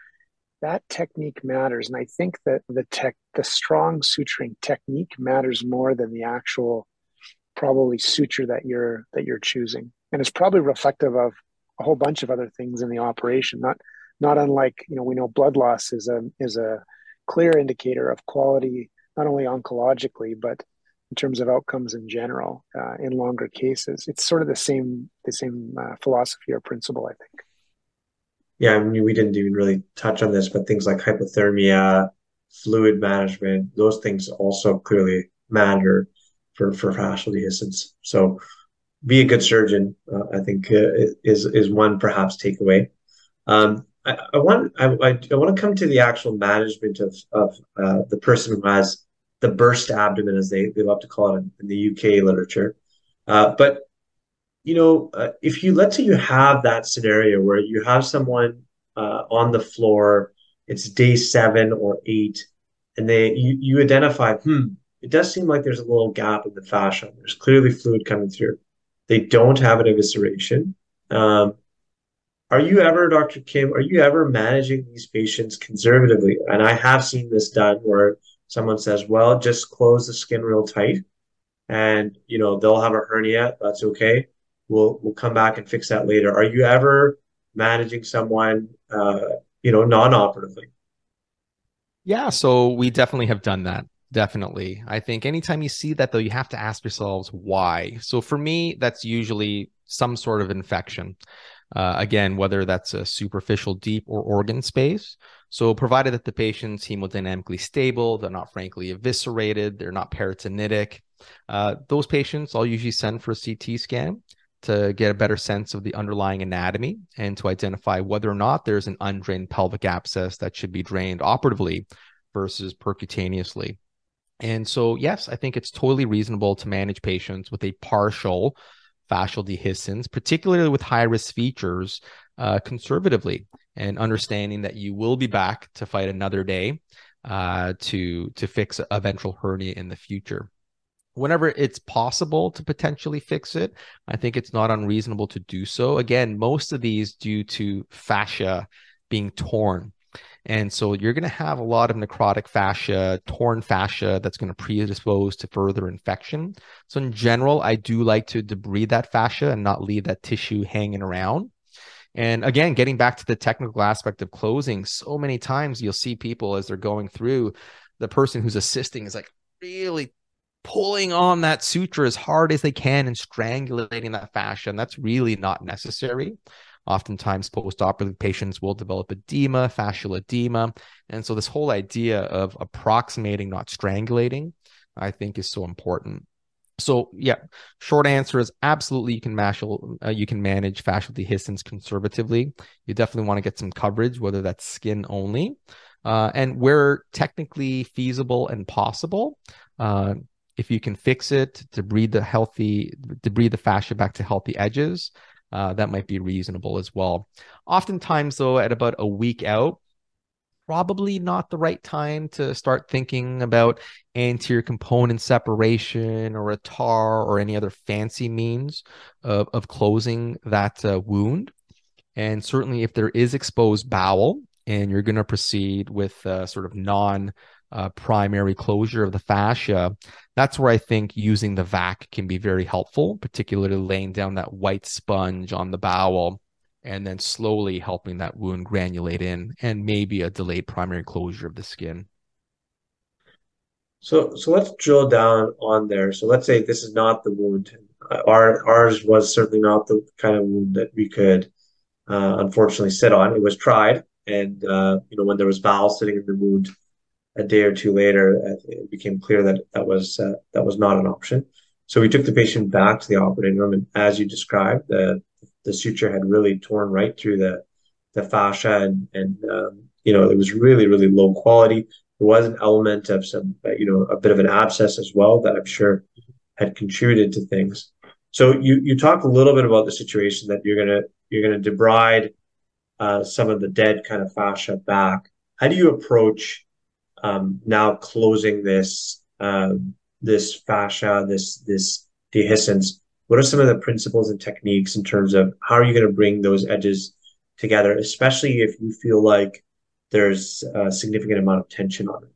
Speaker 4: That technique matters. And I think that the tech, the strong suturing technique matters more than the actual probably suture that you're that you're choosing and it's probably reflective of a whole bunch of other things in the operation. Not not unlike you know we know blood loss is a is a clear indicator of quality not only oncologically but in terms of outcomes in general uh, in longer cases. It's sort of the same the same uh, philosophy or principle, I think.
Speaker 2: Yeah, I mean, we didn't even really touch on this, but things like hypothermia, fluid management, those things also clearly matter for for fascial dehiscence. So be a good surgeon. Uh, I think uh, is is one perhaps takeaway. Um, I, I, want I, I, want to come to the actual management of of uh, the person who has the burst abdomen, as they, they love to call it in the UK literature. Uh, but you know, if you let's say you have that scenario where you have someone on the floor, it's day seven or eight, and they you you identify, hmm, it does seem like there's a little gap in the fascia. There's clearly fluid coming through they don't have an evisceration. Um, are you ever, Dr. Kim, are you ever managing these patients conservatively? And I have seen this done where someone says, well, just close the skin real tight and, you know, they'll have a hernia. That's okay. We'll, we'll come back and fix that later. Are you ever managing someone, uh, you know, non-operatively?
Speaker 3: Yeah, so we definitely have done that. Definitely. I think anytime you see that, though, you have to ask yourselves why. So for me, that's usually some sort of infection. Uh, again, whether that's a superficial, deep, or organ space. So, provided that the patient's hemodynamically stable, they're not frankly eviscerated, they're not peritonitic, uh, those patients I'll usually send for a CT scan to get a better sense of the underlying anatomy and to identify whether or not there's an undrained pelvic abscess that should be drained operatively versus percutaneously. And so, yes, I think it's totally reasonable to manage patients with a partial fascial dehiscence, particularly with high risk features, uh, conservatively and understanding that you will be back to fight another day. uh, to to fix a ventral hernia in the future. Whenever it's possible to potentially fix it, I think it's not unreasonable to do so. Again, most of these due to fascia being torn. And so you're going to have a lot of necrotic fascia, torn fascia that's going to predispose to further infection. So, in general, I do like to debride that fascia and not leave that tissue hanging around. And again, getting back to the technical aspect of closing, so many times you'll see people as they're going through, the person who's assisting is like really pulling on that suture as hard as they can and strangulating that fascia. And that's really not necessary. Oftentimes, post-operative patients will develop edema, fascial edema. And so this whole idea of approximating, not strangulating, I think is so important. So yeah, short answer is absolutely you can mashal, uh, you can manage fascial dehiscence conservatively. You definitely want to get some coverage, whether that's skin only, uh, and where technically feasible and possible. Uh, if you can fix it to breed the healthy, to breed the fascia back to healthy edges, uh, that might be reasonable as well. Oftentimes, though, at about a week out, probably not the right time to start thinking about anterior component separation or a TAR or any other fancy means of, of closing that uh, wound. And certainly, if there is exposed bowel and you're going to proceed with uh, sort of non uh, primary closure of the fascia, that's where I think using the vac can be very helpful, particularly laying down that white sponge on the bowel and then slowly helping that wound granulate in and maybe a delayed primary closure of the skin.
Speaker 2: So, so let's drill down on there. So let's say this is not the wound. Our ours was certainly not the kind of wound that we could uh, unfortunately sit on. It was tried, and uh, you know when there was bowel sitting in the wound, a day or two later, uh, it became clear that that was uh, that was not an option. So we took the patient back to the operating room, and as you described, the the suture had really torn right through the the fascia, and and um, you know it was really really low quality. There was an element of some uh, you know a bit of an abscess as well that I'm sure had contributed to things. So you you talk a little bit about the situation that you're gonna you're gonna debride uh, some of the dead kind of fascia back. How do you approach um, now closing this uh, this fascia, this this dehiscence what are some of the principles and techniques in terms of how are you going to bring those edges together, especially if you feel like there's a significant amount of tension on it?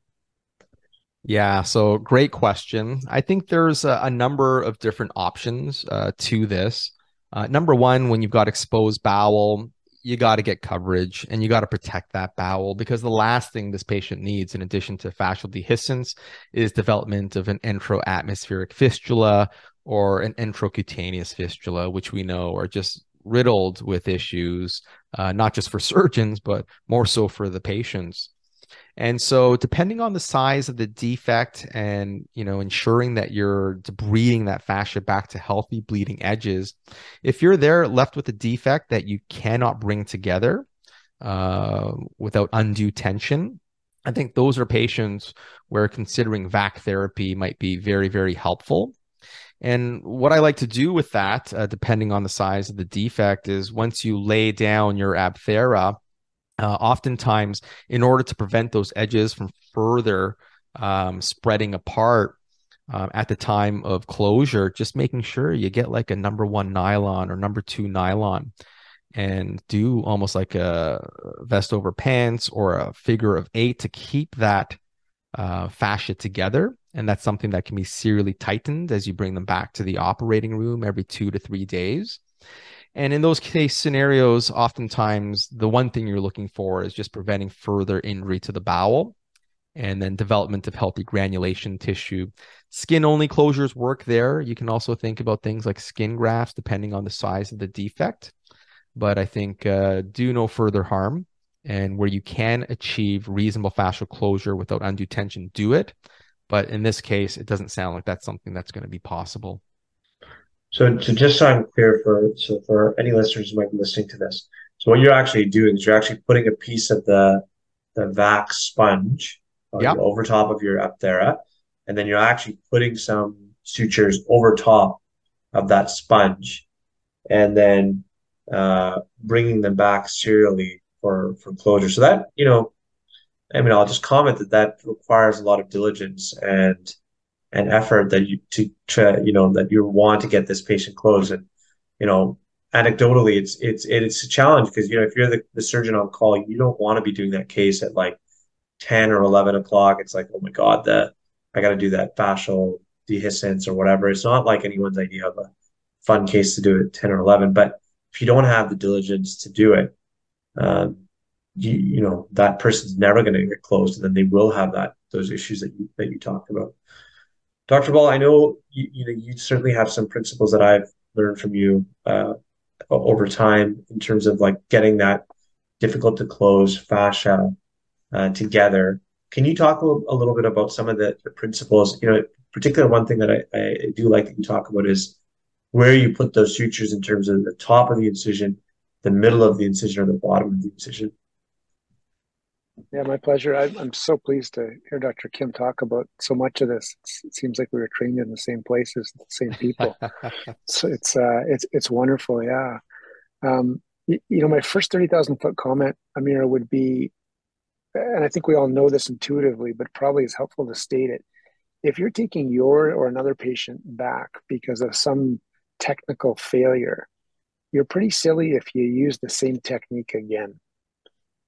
Speaker 3: Yeah, so great question. I think there's a, a number of different options uh, to this. Uh, number one, when you've got exposed bowel, you got to get coverage and you got to protect that bowel because the last thing this patient needs, in addition to fascial dehiscence, is development of an enteroatmospheric fistula or an enterocutaneous fistula, which we know are just riddled with issues, uh, not just for surgeons, but more so for the patients. And so, depending on the size of the defect and you know ensuring that you're debriding that fascia back to healthy bleeding edges, if you're there left with a defect that you cannot bring together uh, without undue tension, I think those are patients where considering VAC therapy might be very, very helpful. And what I like to do with that, uh, depending on the size of the defect, is once you lay down your Abthera, uh, oftentimes, in order to prevent those edges from further um, spreading apart uh, at the time of closure, just making sure you get like a number one nylon or number two nylon and do almost like a vest over pants or a figure of eight to keep that uh, fascia together and that's something that can be serially tightened as you bring them back to the operating room every two to three days. And in those case scenarios, oftentimes the one thing you're looking for is just preventing further injury to the bowel and then development of healthy granulation tissue. Skin only closures work there. You can also think about things like skin grafts, depending on the size of the defect. But I think uh, do no further harm. And where you can achieve reasonable fascial closure without undue tension, do it. But in this case, it doesn't sound like that's something that's going to be possible.
Speaker 2: So, to just so I'm clear for so for any listeners who might be listening to this, so what you're actually doing is you're actually putting a piece of the the vac sponge yep. over top of your Abthera, and then you're actually putting some sutures over top of that sponge, and then uh, bringing them back serially for for closure. So that you know I mean, I'll just comment that that requires a lot of diligence and and effort that you to, you know that you want to get this patient closed. And you know, anecdotally, it's it's it's a challenge because you know if you're the, the surgeon on call, you don't want to be doing that case at like ten or eleven o'clock. It's like, oh my god, that I got to do that fascial dehiscence or whatever. It's not like anyone's idea of a fun case to do at ten or eleven, but if you don't have the diligence to do it, um, you you know that person's never going to get closed, and then they will have that those issues that you that you talked about. Dr. Ball, I know you, you know you certainly have some principles that I've learned from you uh, over time in terms of like getting that difficult to close fascia uh, together. Can you talk a, a, little bit about some of the, the principles? You know, particular one thing that I, I do like that you talk about is where you put those sutures in terms of the top of the incision, the middle of the incision, or the bottom of the incision.
Speaker 4: Yeah, my pleasure. I, am so pleased to hear Dr. Kim talk about so much of this. It's, it seems like we were trained in the same places, the same people. so it's uh, it's it's wonderful. Yeah. Um, you, you know, my first thirty thousand foot comment, Amira, would be, and I think we all know this intuitively, but probably is helpful to state it. If you're taking your or another patient back because of some technical failure, you're pretty silly if you use the same technique again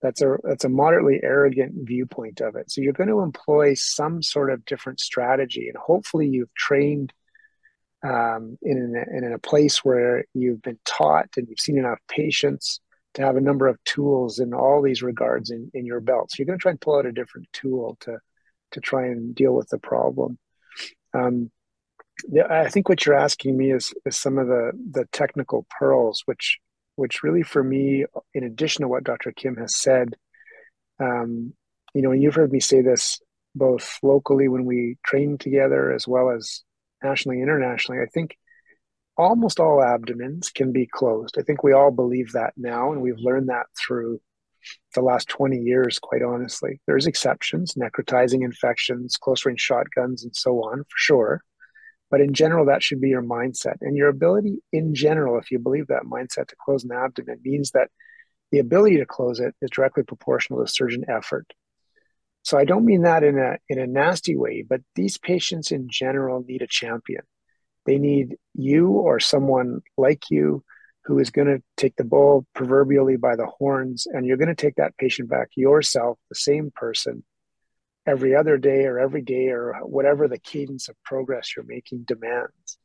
Speaker 4: that's a that's a moderately arrogant viewpoint of it. So you're going to employ some sort of different strategy and hopefully you've trained um, in, a, in a place where you've been taught and you've seen enough patients to have a number of tools in all these regards in, in your belt. So you're going to try and pull out a different tool to to try and deal with the problem. Um, I think what you're asking me is, is some of the the technical pearls, which which really for me, in addition to what Dr. Kim has said, um, you know, and you've heard me say this both locally when we train together as well as nationally, internationally, I think almost all abdomens can be closed. I think we all believe that now, and we've learned that through the last 20 years, quite honestly. There's exceptions, necrotizing infections, close range shotguns, and so on, for sure. But in general, that should be your mindset. And your ability in general, if you believe that mindset to close an abdomen, means that the ability to close it is directly proportional to surgeon effort. So I don't mean that in a in a nasty way, but these patients in general need a champion. They need you or someone like you who is going to take the bull proverbially by the horns and you're going to take that patient back yourself, the same person, every other day or every day or whatever the cadence of progress you're making demands.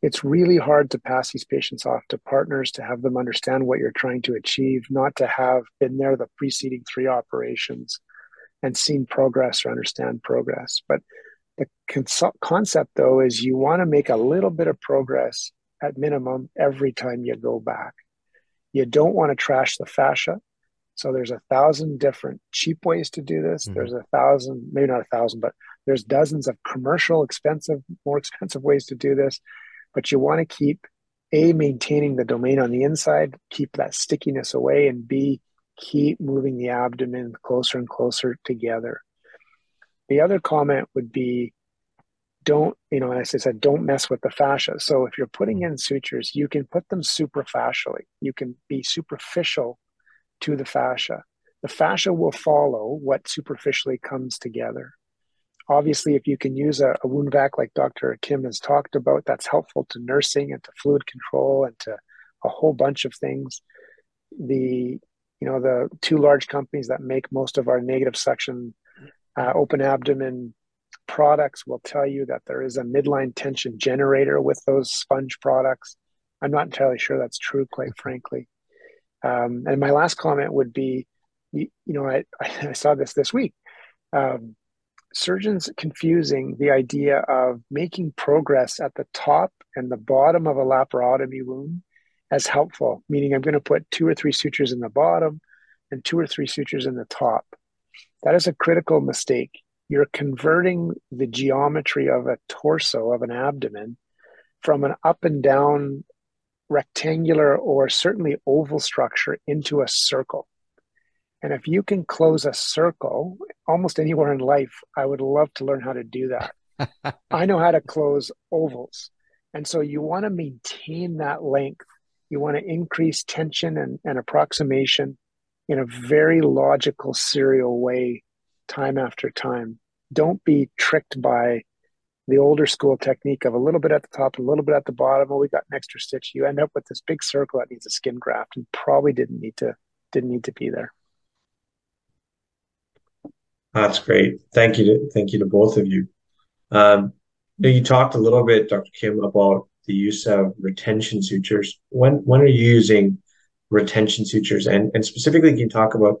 Speaker 4: It's really hard to pass these patients off to partners to have them understand what you're trying to achieve, not to have been there the preceding three operations and seen progress or understand progress. But the concept, though, is you want to make a little bit of progress at minimum every time you go back. You don't want to trash the fascia. So there's a thousand different cheap ways to do this. Mm-hmm. There's a thousand, maybe not a thousand, but there's dozens of commercial, expensive, more expensive ways to do this. But you want to keep a maintaining the domain on the inside, keep that stickiness away, and b keep moving the abdomen closer and closer together. The other comment would be don't, you know, as I said, don't mess with the fascia. So if you're putting in sutures, you can put them suprafascially. You can be superficial to the fascia. The fascia will follow what superficially comes together. Obviously, if you can use a, a wound vac like Dr. Kim has talked about, that's helpful to nursing and to fluid control and to a whole bunch of things. The you know the two large companies that make most of our negative suction uh, open abdomen products will tell you that there is a midline tension generator with those sponge products. I'm not entirely sure that's true, quite frankly. Um, and my last comment would be, you, you know, I, I, saw this this week. Um, surgeons confusing the idea of making progress at the top and the bottom of a laparotomy wound as helpful, meaning I'm going to put two or three sutures in the bottom and two or three sutures in the top. That is a critical mistake. You're converting the geometry of a torso, of an abdomen, from an up and down rectangular or certainly oval structure into a circle. And if you can close a circle almost anywhere in life, I would love to learn how to do that. I know how to close ovals. And so you want to maintain that length. You want to increase tension and, and approximation in a very logical serial way time after time. Don't be tricked by the older school technique of a little bit at the top, a little bit at the bottom. Oh, we got an extra stitch. You end up with this big circle that needs a skin graft and probably didn't need to didn't need to be there.
Speaker 2: That's great. Thank you to thank you to both of you. Um, you talked a little bit, Dr. Kim, about the use of retention sutures. When when are you using retention sutures, and and specifically, can you talk about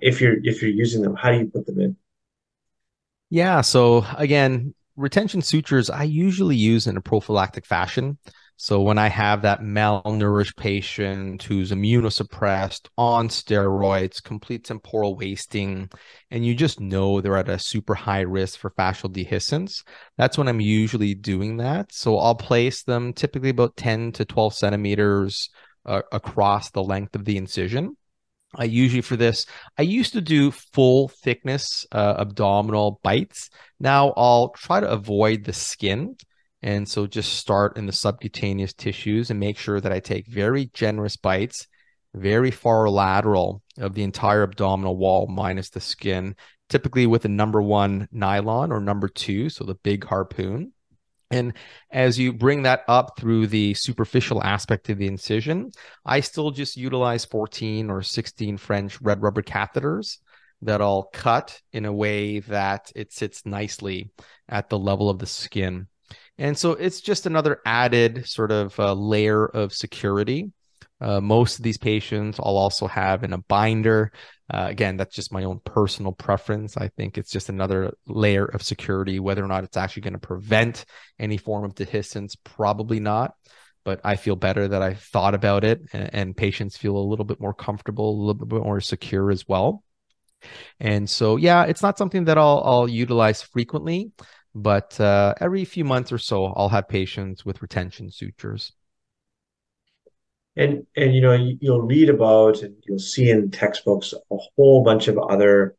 Speaker 2: if you're if you're using them, how do you put them in?
Speaker 3: Yeah. So again, retention sutures I usually use in a prophylactic fashion. So when I have that malnourished patient who's immunosuppressed on steroids, complete temporal wasting, and you just know they're at a super high risk for fascial dehiscence, that's when I'm usually doing that. So I'll place them typically about 10 to 12 centimeters uh, across the length of the incision. I usually for this, I used to do full thickness uh, abdominal bites. Now I'll try to avoid the skin. And so just start in the subcutaneous tissues and make sure that I take very generous bites, very far lateral of the entire abdominal wall minus the skin, typically with a number one nylon or number two, so the big harpoon. And as you bring that up through the superficial aspect of the incision, I still just utilize 14 or 16 French red rubber catheters that I'll cut in a way that it sits nicely at the level of the skin. And so it's just another added sort of uh, layer of security. Uh, most of these patients I'll also have in a binder. Uh, again, that's just my own personal preference. I think it's just another layer of security. Whether or not it's actually going to prevent any form of dehiscence, probably not. But I feel better that I thought about it, and, and patients feel a little bit more comfortable, a little bit more secure as well. And so, yeah, it's not something that I'll, I'll utilize frequently, but uh, every few months or so, I'll have patients with retention sutures.
Speaker 2: And and you know you'll read about and you'll see in textbooks a whole bunch of other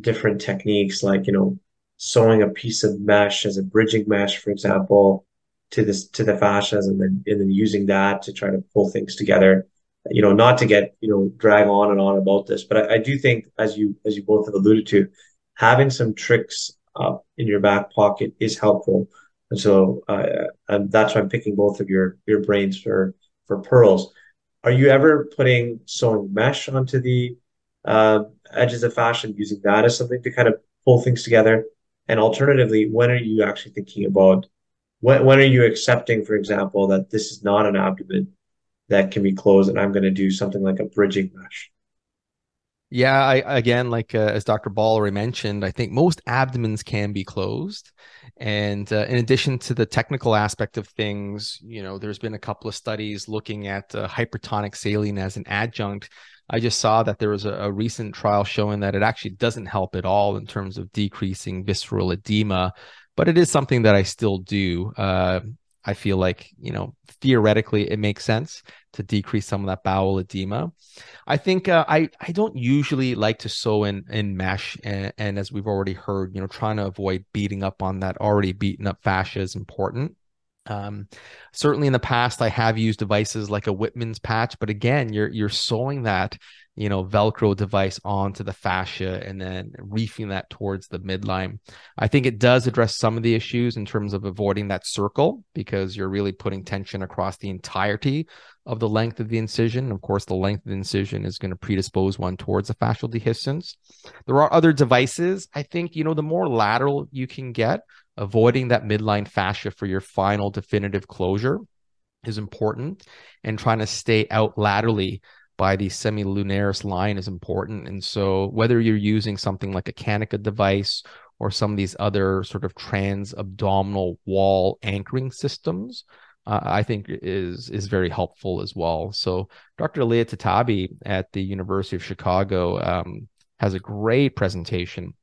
Speaker 2: different techniques, like you know sewing a piece of mesh as a bridging mesh, for example, to this to the fascias, and then and then using that to try to pull things together. You know, not to get you know drag on and on about this, but I, I do think, as you as you both have alluded to, having some tricks up in your back pocket is helpful. And so uh, and that's why I'm picking both of your your brains for for pearls. Are you ever putting sewing mesh onto the uh, edges of fascia, using that as something to kind of pull things together? And alternatively, when are you actually thinking about when when are you accepting, for example, that this is not an abdomen that can be closed, and I'm going to do something like a bridging mesh?
Speaker 3: Yeah, I again, like uh, as Dr. Ball already mentioned, I think most abdomens can be closed. And uh, in addition to the technical aspect of things, you know, there's been a couple of studies looking at uh, hypertonic saline as an adjunct. I just saw that there was a, a, recent trial showing that it actually doesn't help at all in terms of decreasing visceral edema, but it is something that I still do. I feel like, you know, theoretically it makes sense to decrease some of that bowel edema. I think uh, I I don't usually like to sew in in mesh, and, and, as we've already heard, you know, trying to avoid beating up on that already beaten up fascia is important. Um, certainly in the past, I have used devices like a Wittmann's patch, but again, you're you're sewing that you know velcro device onto the fascia and then reefing that towards the midline. I think it does address some of the issues in terms of avoiding that circle because you're really putting tension across the entirety of the length of the incision. Of course the length of the incision is going to predispose one towards a fascial dehiscence. There are other devices i think you know the more lateral you can get avoiding that midline fascia for your final definitive closure is important and trying to stay out laterally by the semilunaris line is important. And so whether you're using something like a Kanika device or some of these other sort of trans abdominal wall anchoring systems, uh, I think is is very helpful as well. So Dr. Leah Tatebe at the University of Chicago um, has a great presentation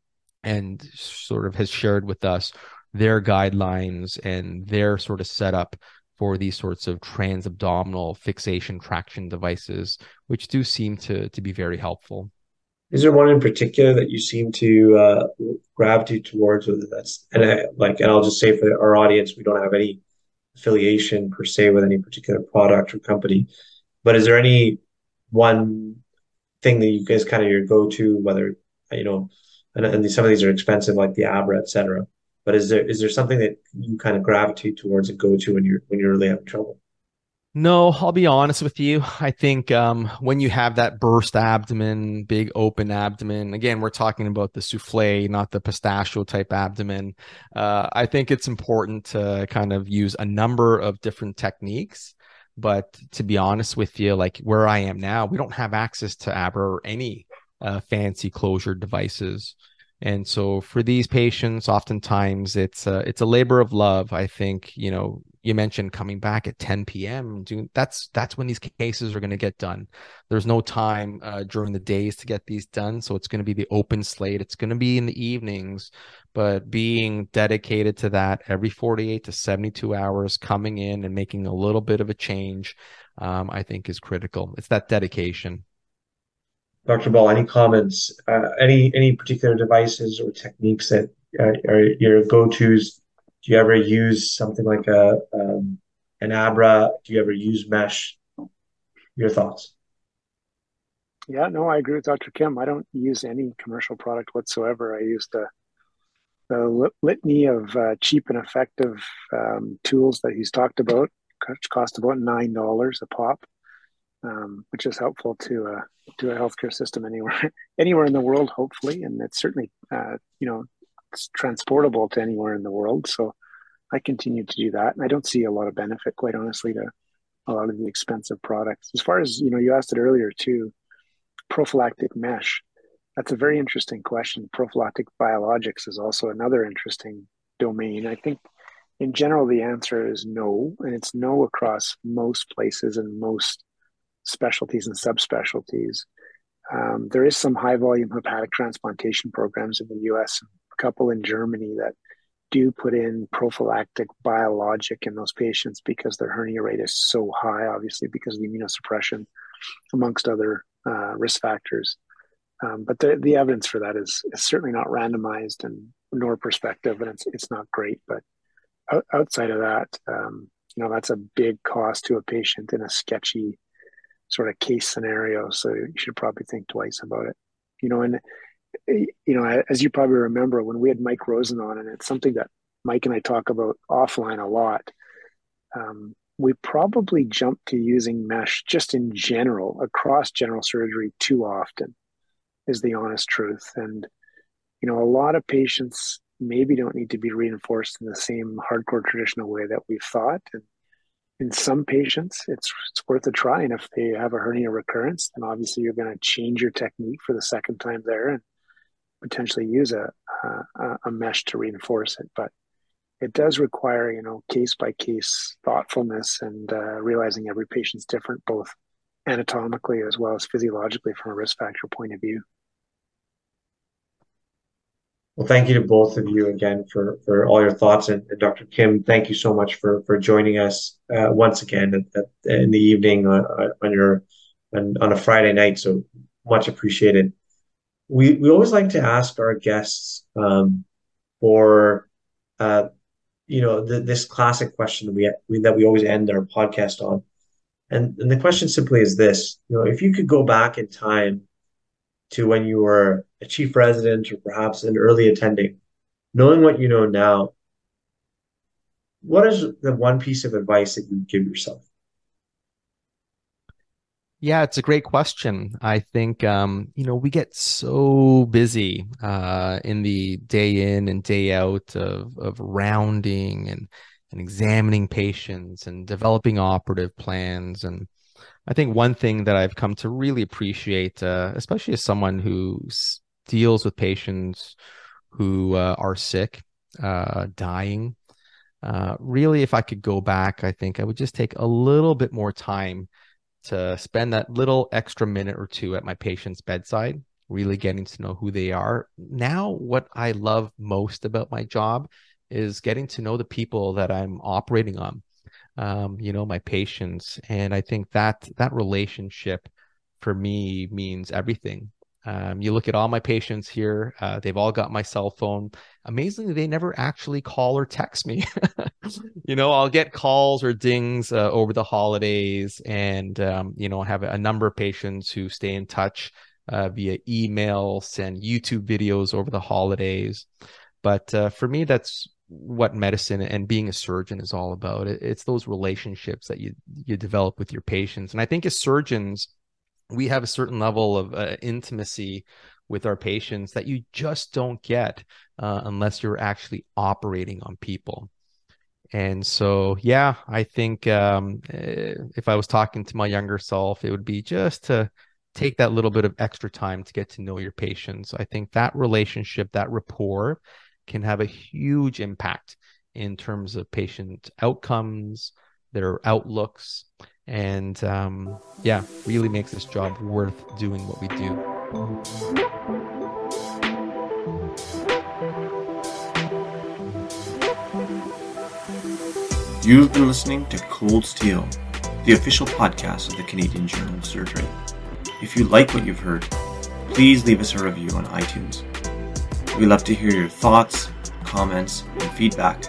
Speaker 3: and sort of has shared with us their guidelines and their sort of setup for these sorts of trans-abdominal fixation traction devices, which do seem to to be very helpful.
Speaker 2: Is there one in particular that you seem to uh, gravitate towards? Whether that's and I, like, and I'll just say for our audience, we don't have any affiliation per se with any particular product or company, but is there any one thing that you guys kind of your go-to, whether you know and, and some of these are expensive, like the Abra, et cetera. But is there is there something that you kind of gravitate towards and go to when you're when you're really having trouble?
Speaker 3: No, I'll be honest with you. I think um, when you have that burst abdomen, big open abdomen, again, we're talking about the souffle, not the pistachio type abdomen. Uh, I think it's important to kind of use a number of different techniques. But to be honest with you, like where I am now, we don't have access to Abra or any uh, fancy closure devices. And so for these patients, oftentimes it's a, it's a labor of love. I think, you know, you mentioned coming back at 10 p.m. Doing, that's that's when these cases are going to get done. There's no time uh, during the days to get these done, so it's going to be the open slate. It's going to be in the evenings, but being dedicated to that every 48 to 72 hours, coming in and making a little bit of a change, um, I think is critical. It's that dedication.
Speaker 2: Dr. Ball, any comments? Uh, any any particular devices or techniques that uh, are your go-tos do you ever use something like a um, an Abra? Do you ever use mesh? Your thoughts?
Speaker 4: Yeah, no, I agree with Dr. Kim. I don't use any commercial product whatsoever. I use the the litany of uh, cheap and effective um, tools that he's talked about, which cost about nine dollars a pop, um, which is helpful to a uh, to a healthcare system anywhere anywhere in the world, hopefully, and it's certainly uh, you know it's transportable to anywhere in the world. So I continue to do that. And I don't see a lot of benefit, quite honestly, to a lot of the expensive products. As far as, you know, you asked it earlier too, prophylactic mesh. That's a very interesting question. Prophylactic biologics is also another interesting domain. I think in general, the answer is no. And it's no across most places and most specialties and subspecialties. Um, there is some high volume hepatic transplantation programs in the US a couple in Germany that do put in prophylactic biologic in those patients because their hernia rate is so high, obviously because of the immunosuppression, amongst other uh, risk factors. Um, but the, the evidence for that is, is certainly not randomized and nor prospective, and it's it's not great. But outside of that, um, you know, that's a big cost to a patient in a sketchy sort of case scenario. So you should probably think twice about it. You know, and you know, as you probably remember, when we had Mike Rosen on, and it's something that Mike and I talk about offline a lot. Um, we probably jump to using mesh just in general across general surgery too often, is the honest truth. And you know, a lot of patients maybe don't need to be reinforced in the same hardcore traditional way that we've thought. And in some patients, it's it's worth a try. And if they have a hernia recurrence, then obviously you're going to change your technique for the second time there and potentially use a, a, a mesh to reinforce it, but it does require you know case by case thoughtfulness and uh, realizing every patient's different, both anatomically as well as physiologically from a risk factor point of view.
Speaker 2: Well, thank you to both of you again for, for all your thoughts. And, and Dr. Kim, thank you so much for, for joining us uh, once again at, at, in the evening on, on your on, on a Friday night. So much appreciated we we always like to ask our guests um, for uh, you know the, this classic question that we, we, that we always end our podcast on, and and the question simply is this: you know, if you could go back in time to when you were a chief resident or perhaps an early attending, knowing what you know now, what is the one piece of advice that you give yourself?
Speaker 3: Yeah, it's a great question. I think um, you know we get so busy uh, in the day in and day out of of rounding and and examining patients and developing operative plans. And I think one thing that I've come to really appreciate, uh, especially as someone who deals with patients who uh, are sick, uh, dying, uh, really, if I could go back, I think I would just take a little bit more time to spend that little extra minute or two at my patient's bedside, really getting to know who they are. Now, what I love most about my job is getting to know the people that I'm operating on. Um, you know, my patients, and I think that that relationship for me means everything. Um, you look at all my patients here, uh, they've all got my cell phone. Amazingly, they never actually call or text me. you know, I'll get calls or dings uh, over the holidays, and, um, you know, I have a number of patients who stay in touch uh, via email, send YouTube videos over the holidays. But uh, for me, that's what medicine and being a surgeon is all about. It's those relationships that you you develop with your patients, and I think as surgeons, we have a certain level of uh, intimacy with our patients that you just don't get uh, unless you're actually operating on people. And so, yeah, I think um, eh, if I was talking to my younger self, it would be just to take that little bit of extra time to get to know your patients. I think that relationship, that rapport, can have a huge impact in terms of patient outcomes, their outlooks, and um, yeah, really makes this job worth doing what we do.
Speaker 5: You've been listening to Cold Steel, the official podcast of the Canadian Journal of Surgery. If you like what you've heard, please leave us a review on iTunes. We love to hear your thoughts, comments, and feedback,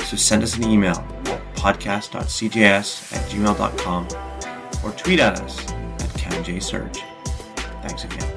Speaker 5: so send us an email at podcast.cjs at gmail.com or tweet at us at CanJSurg. Thanks again.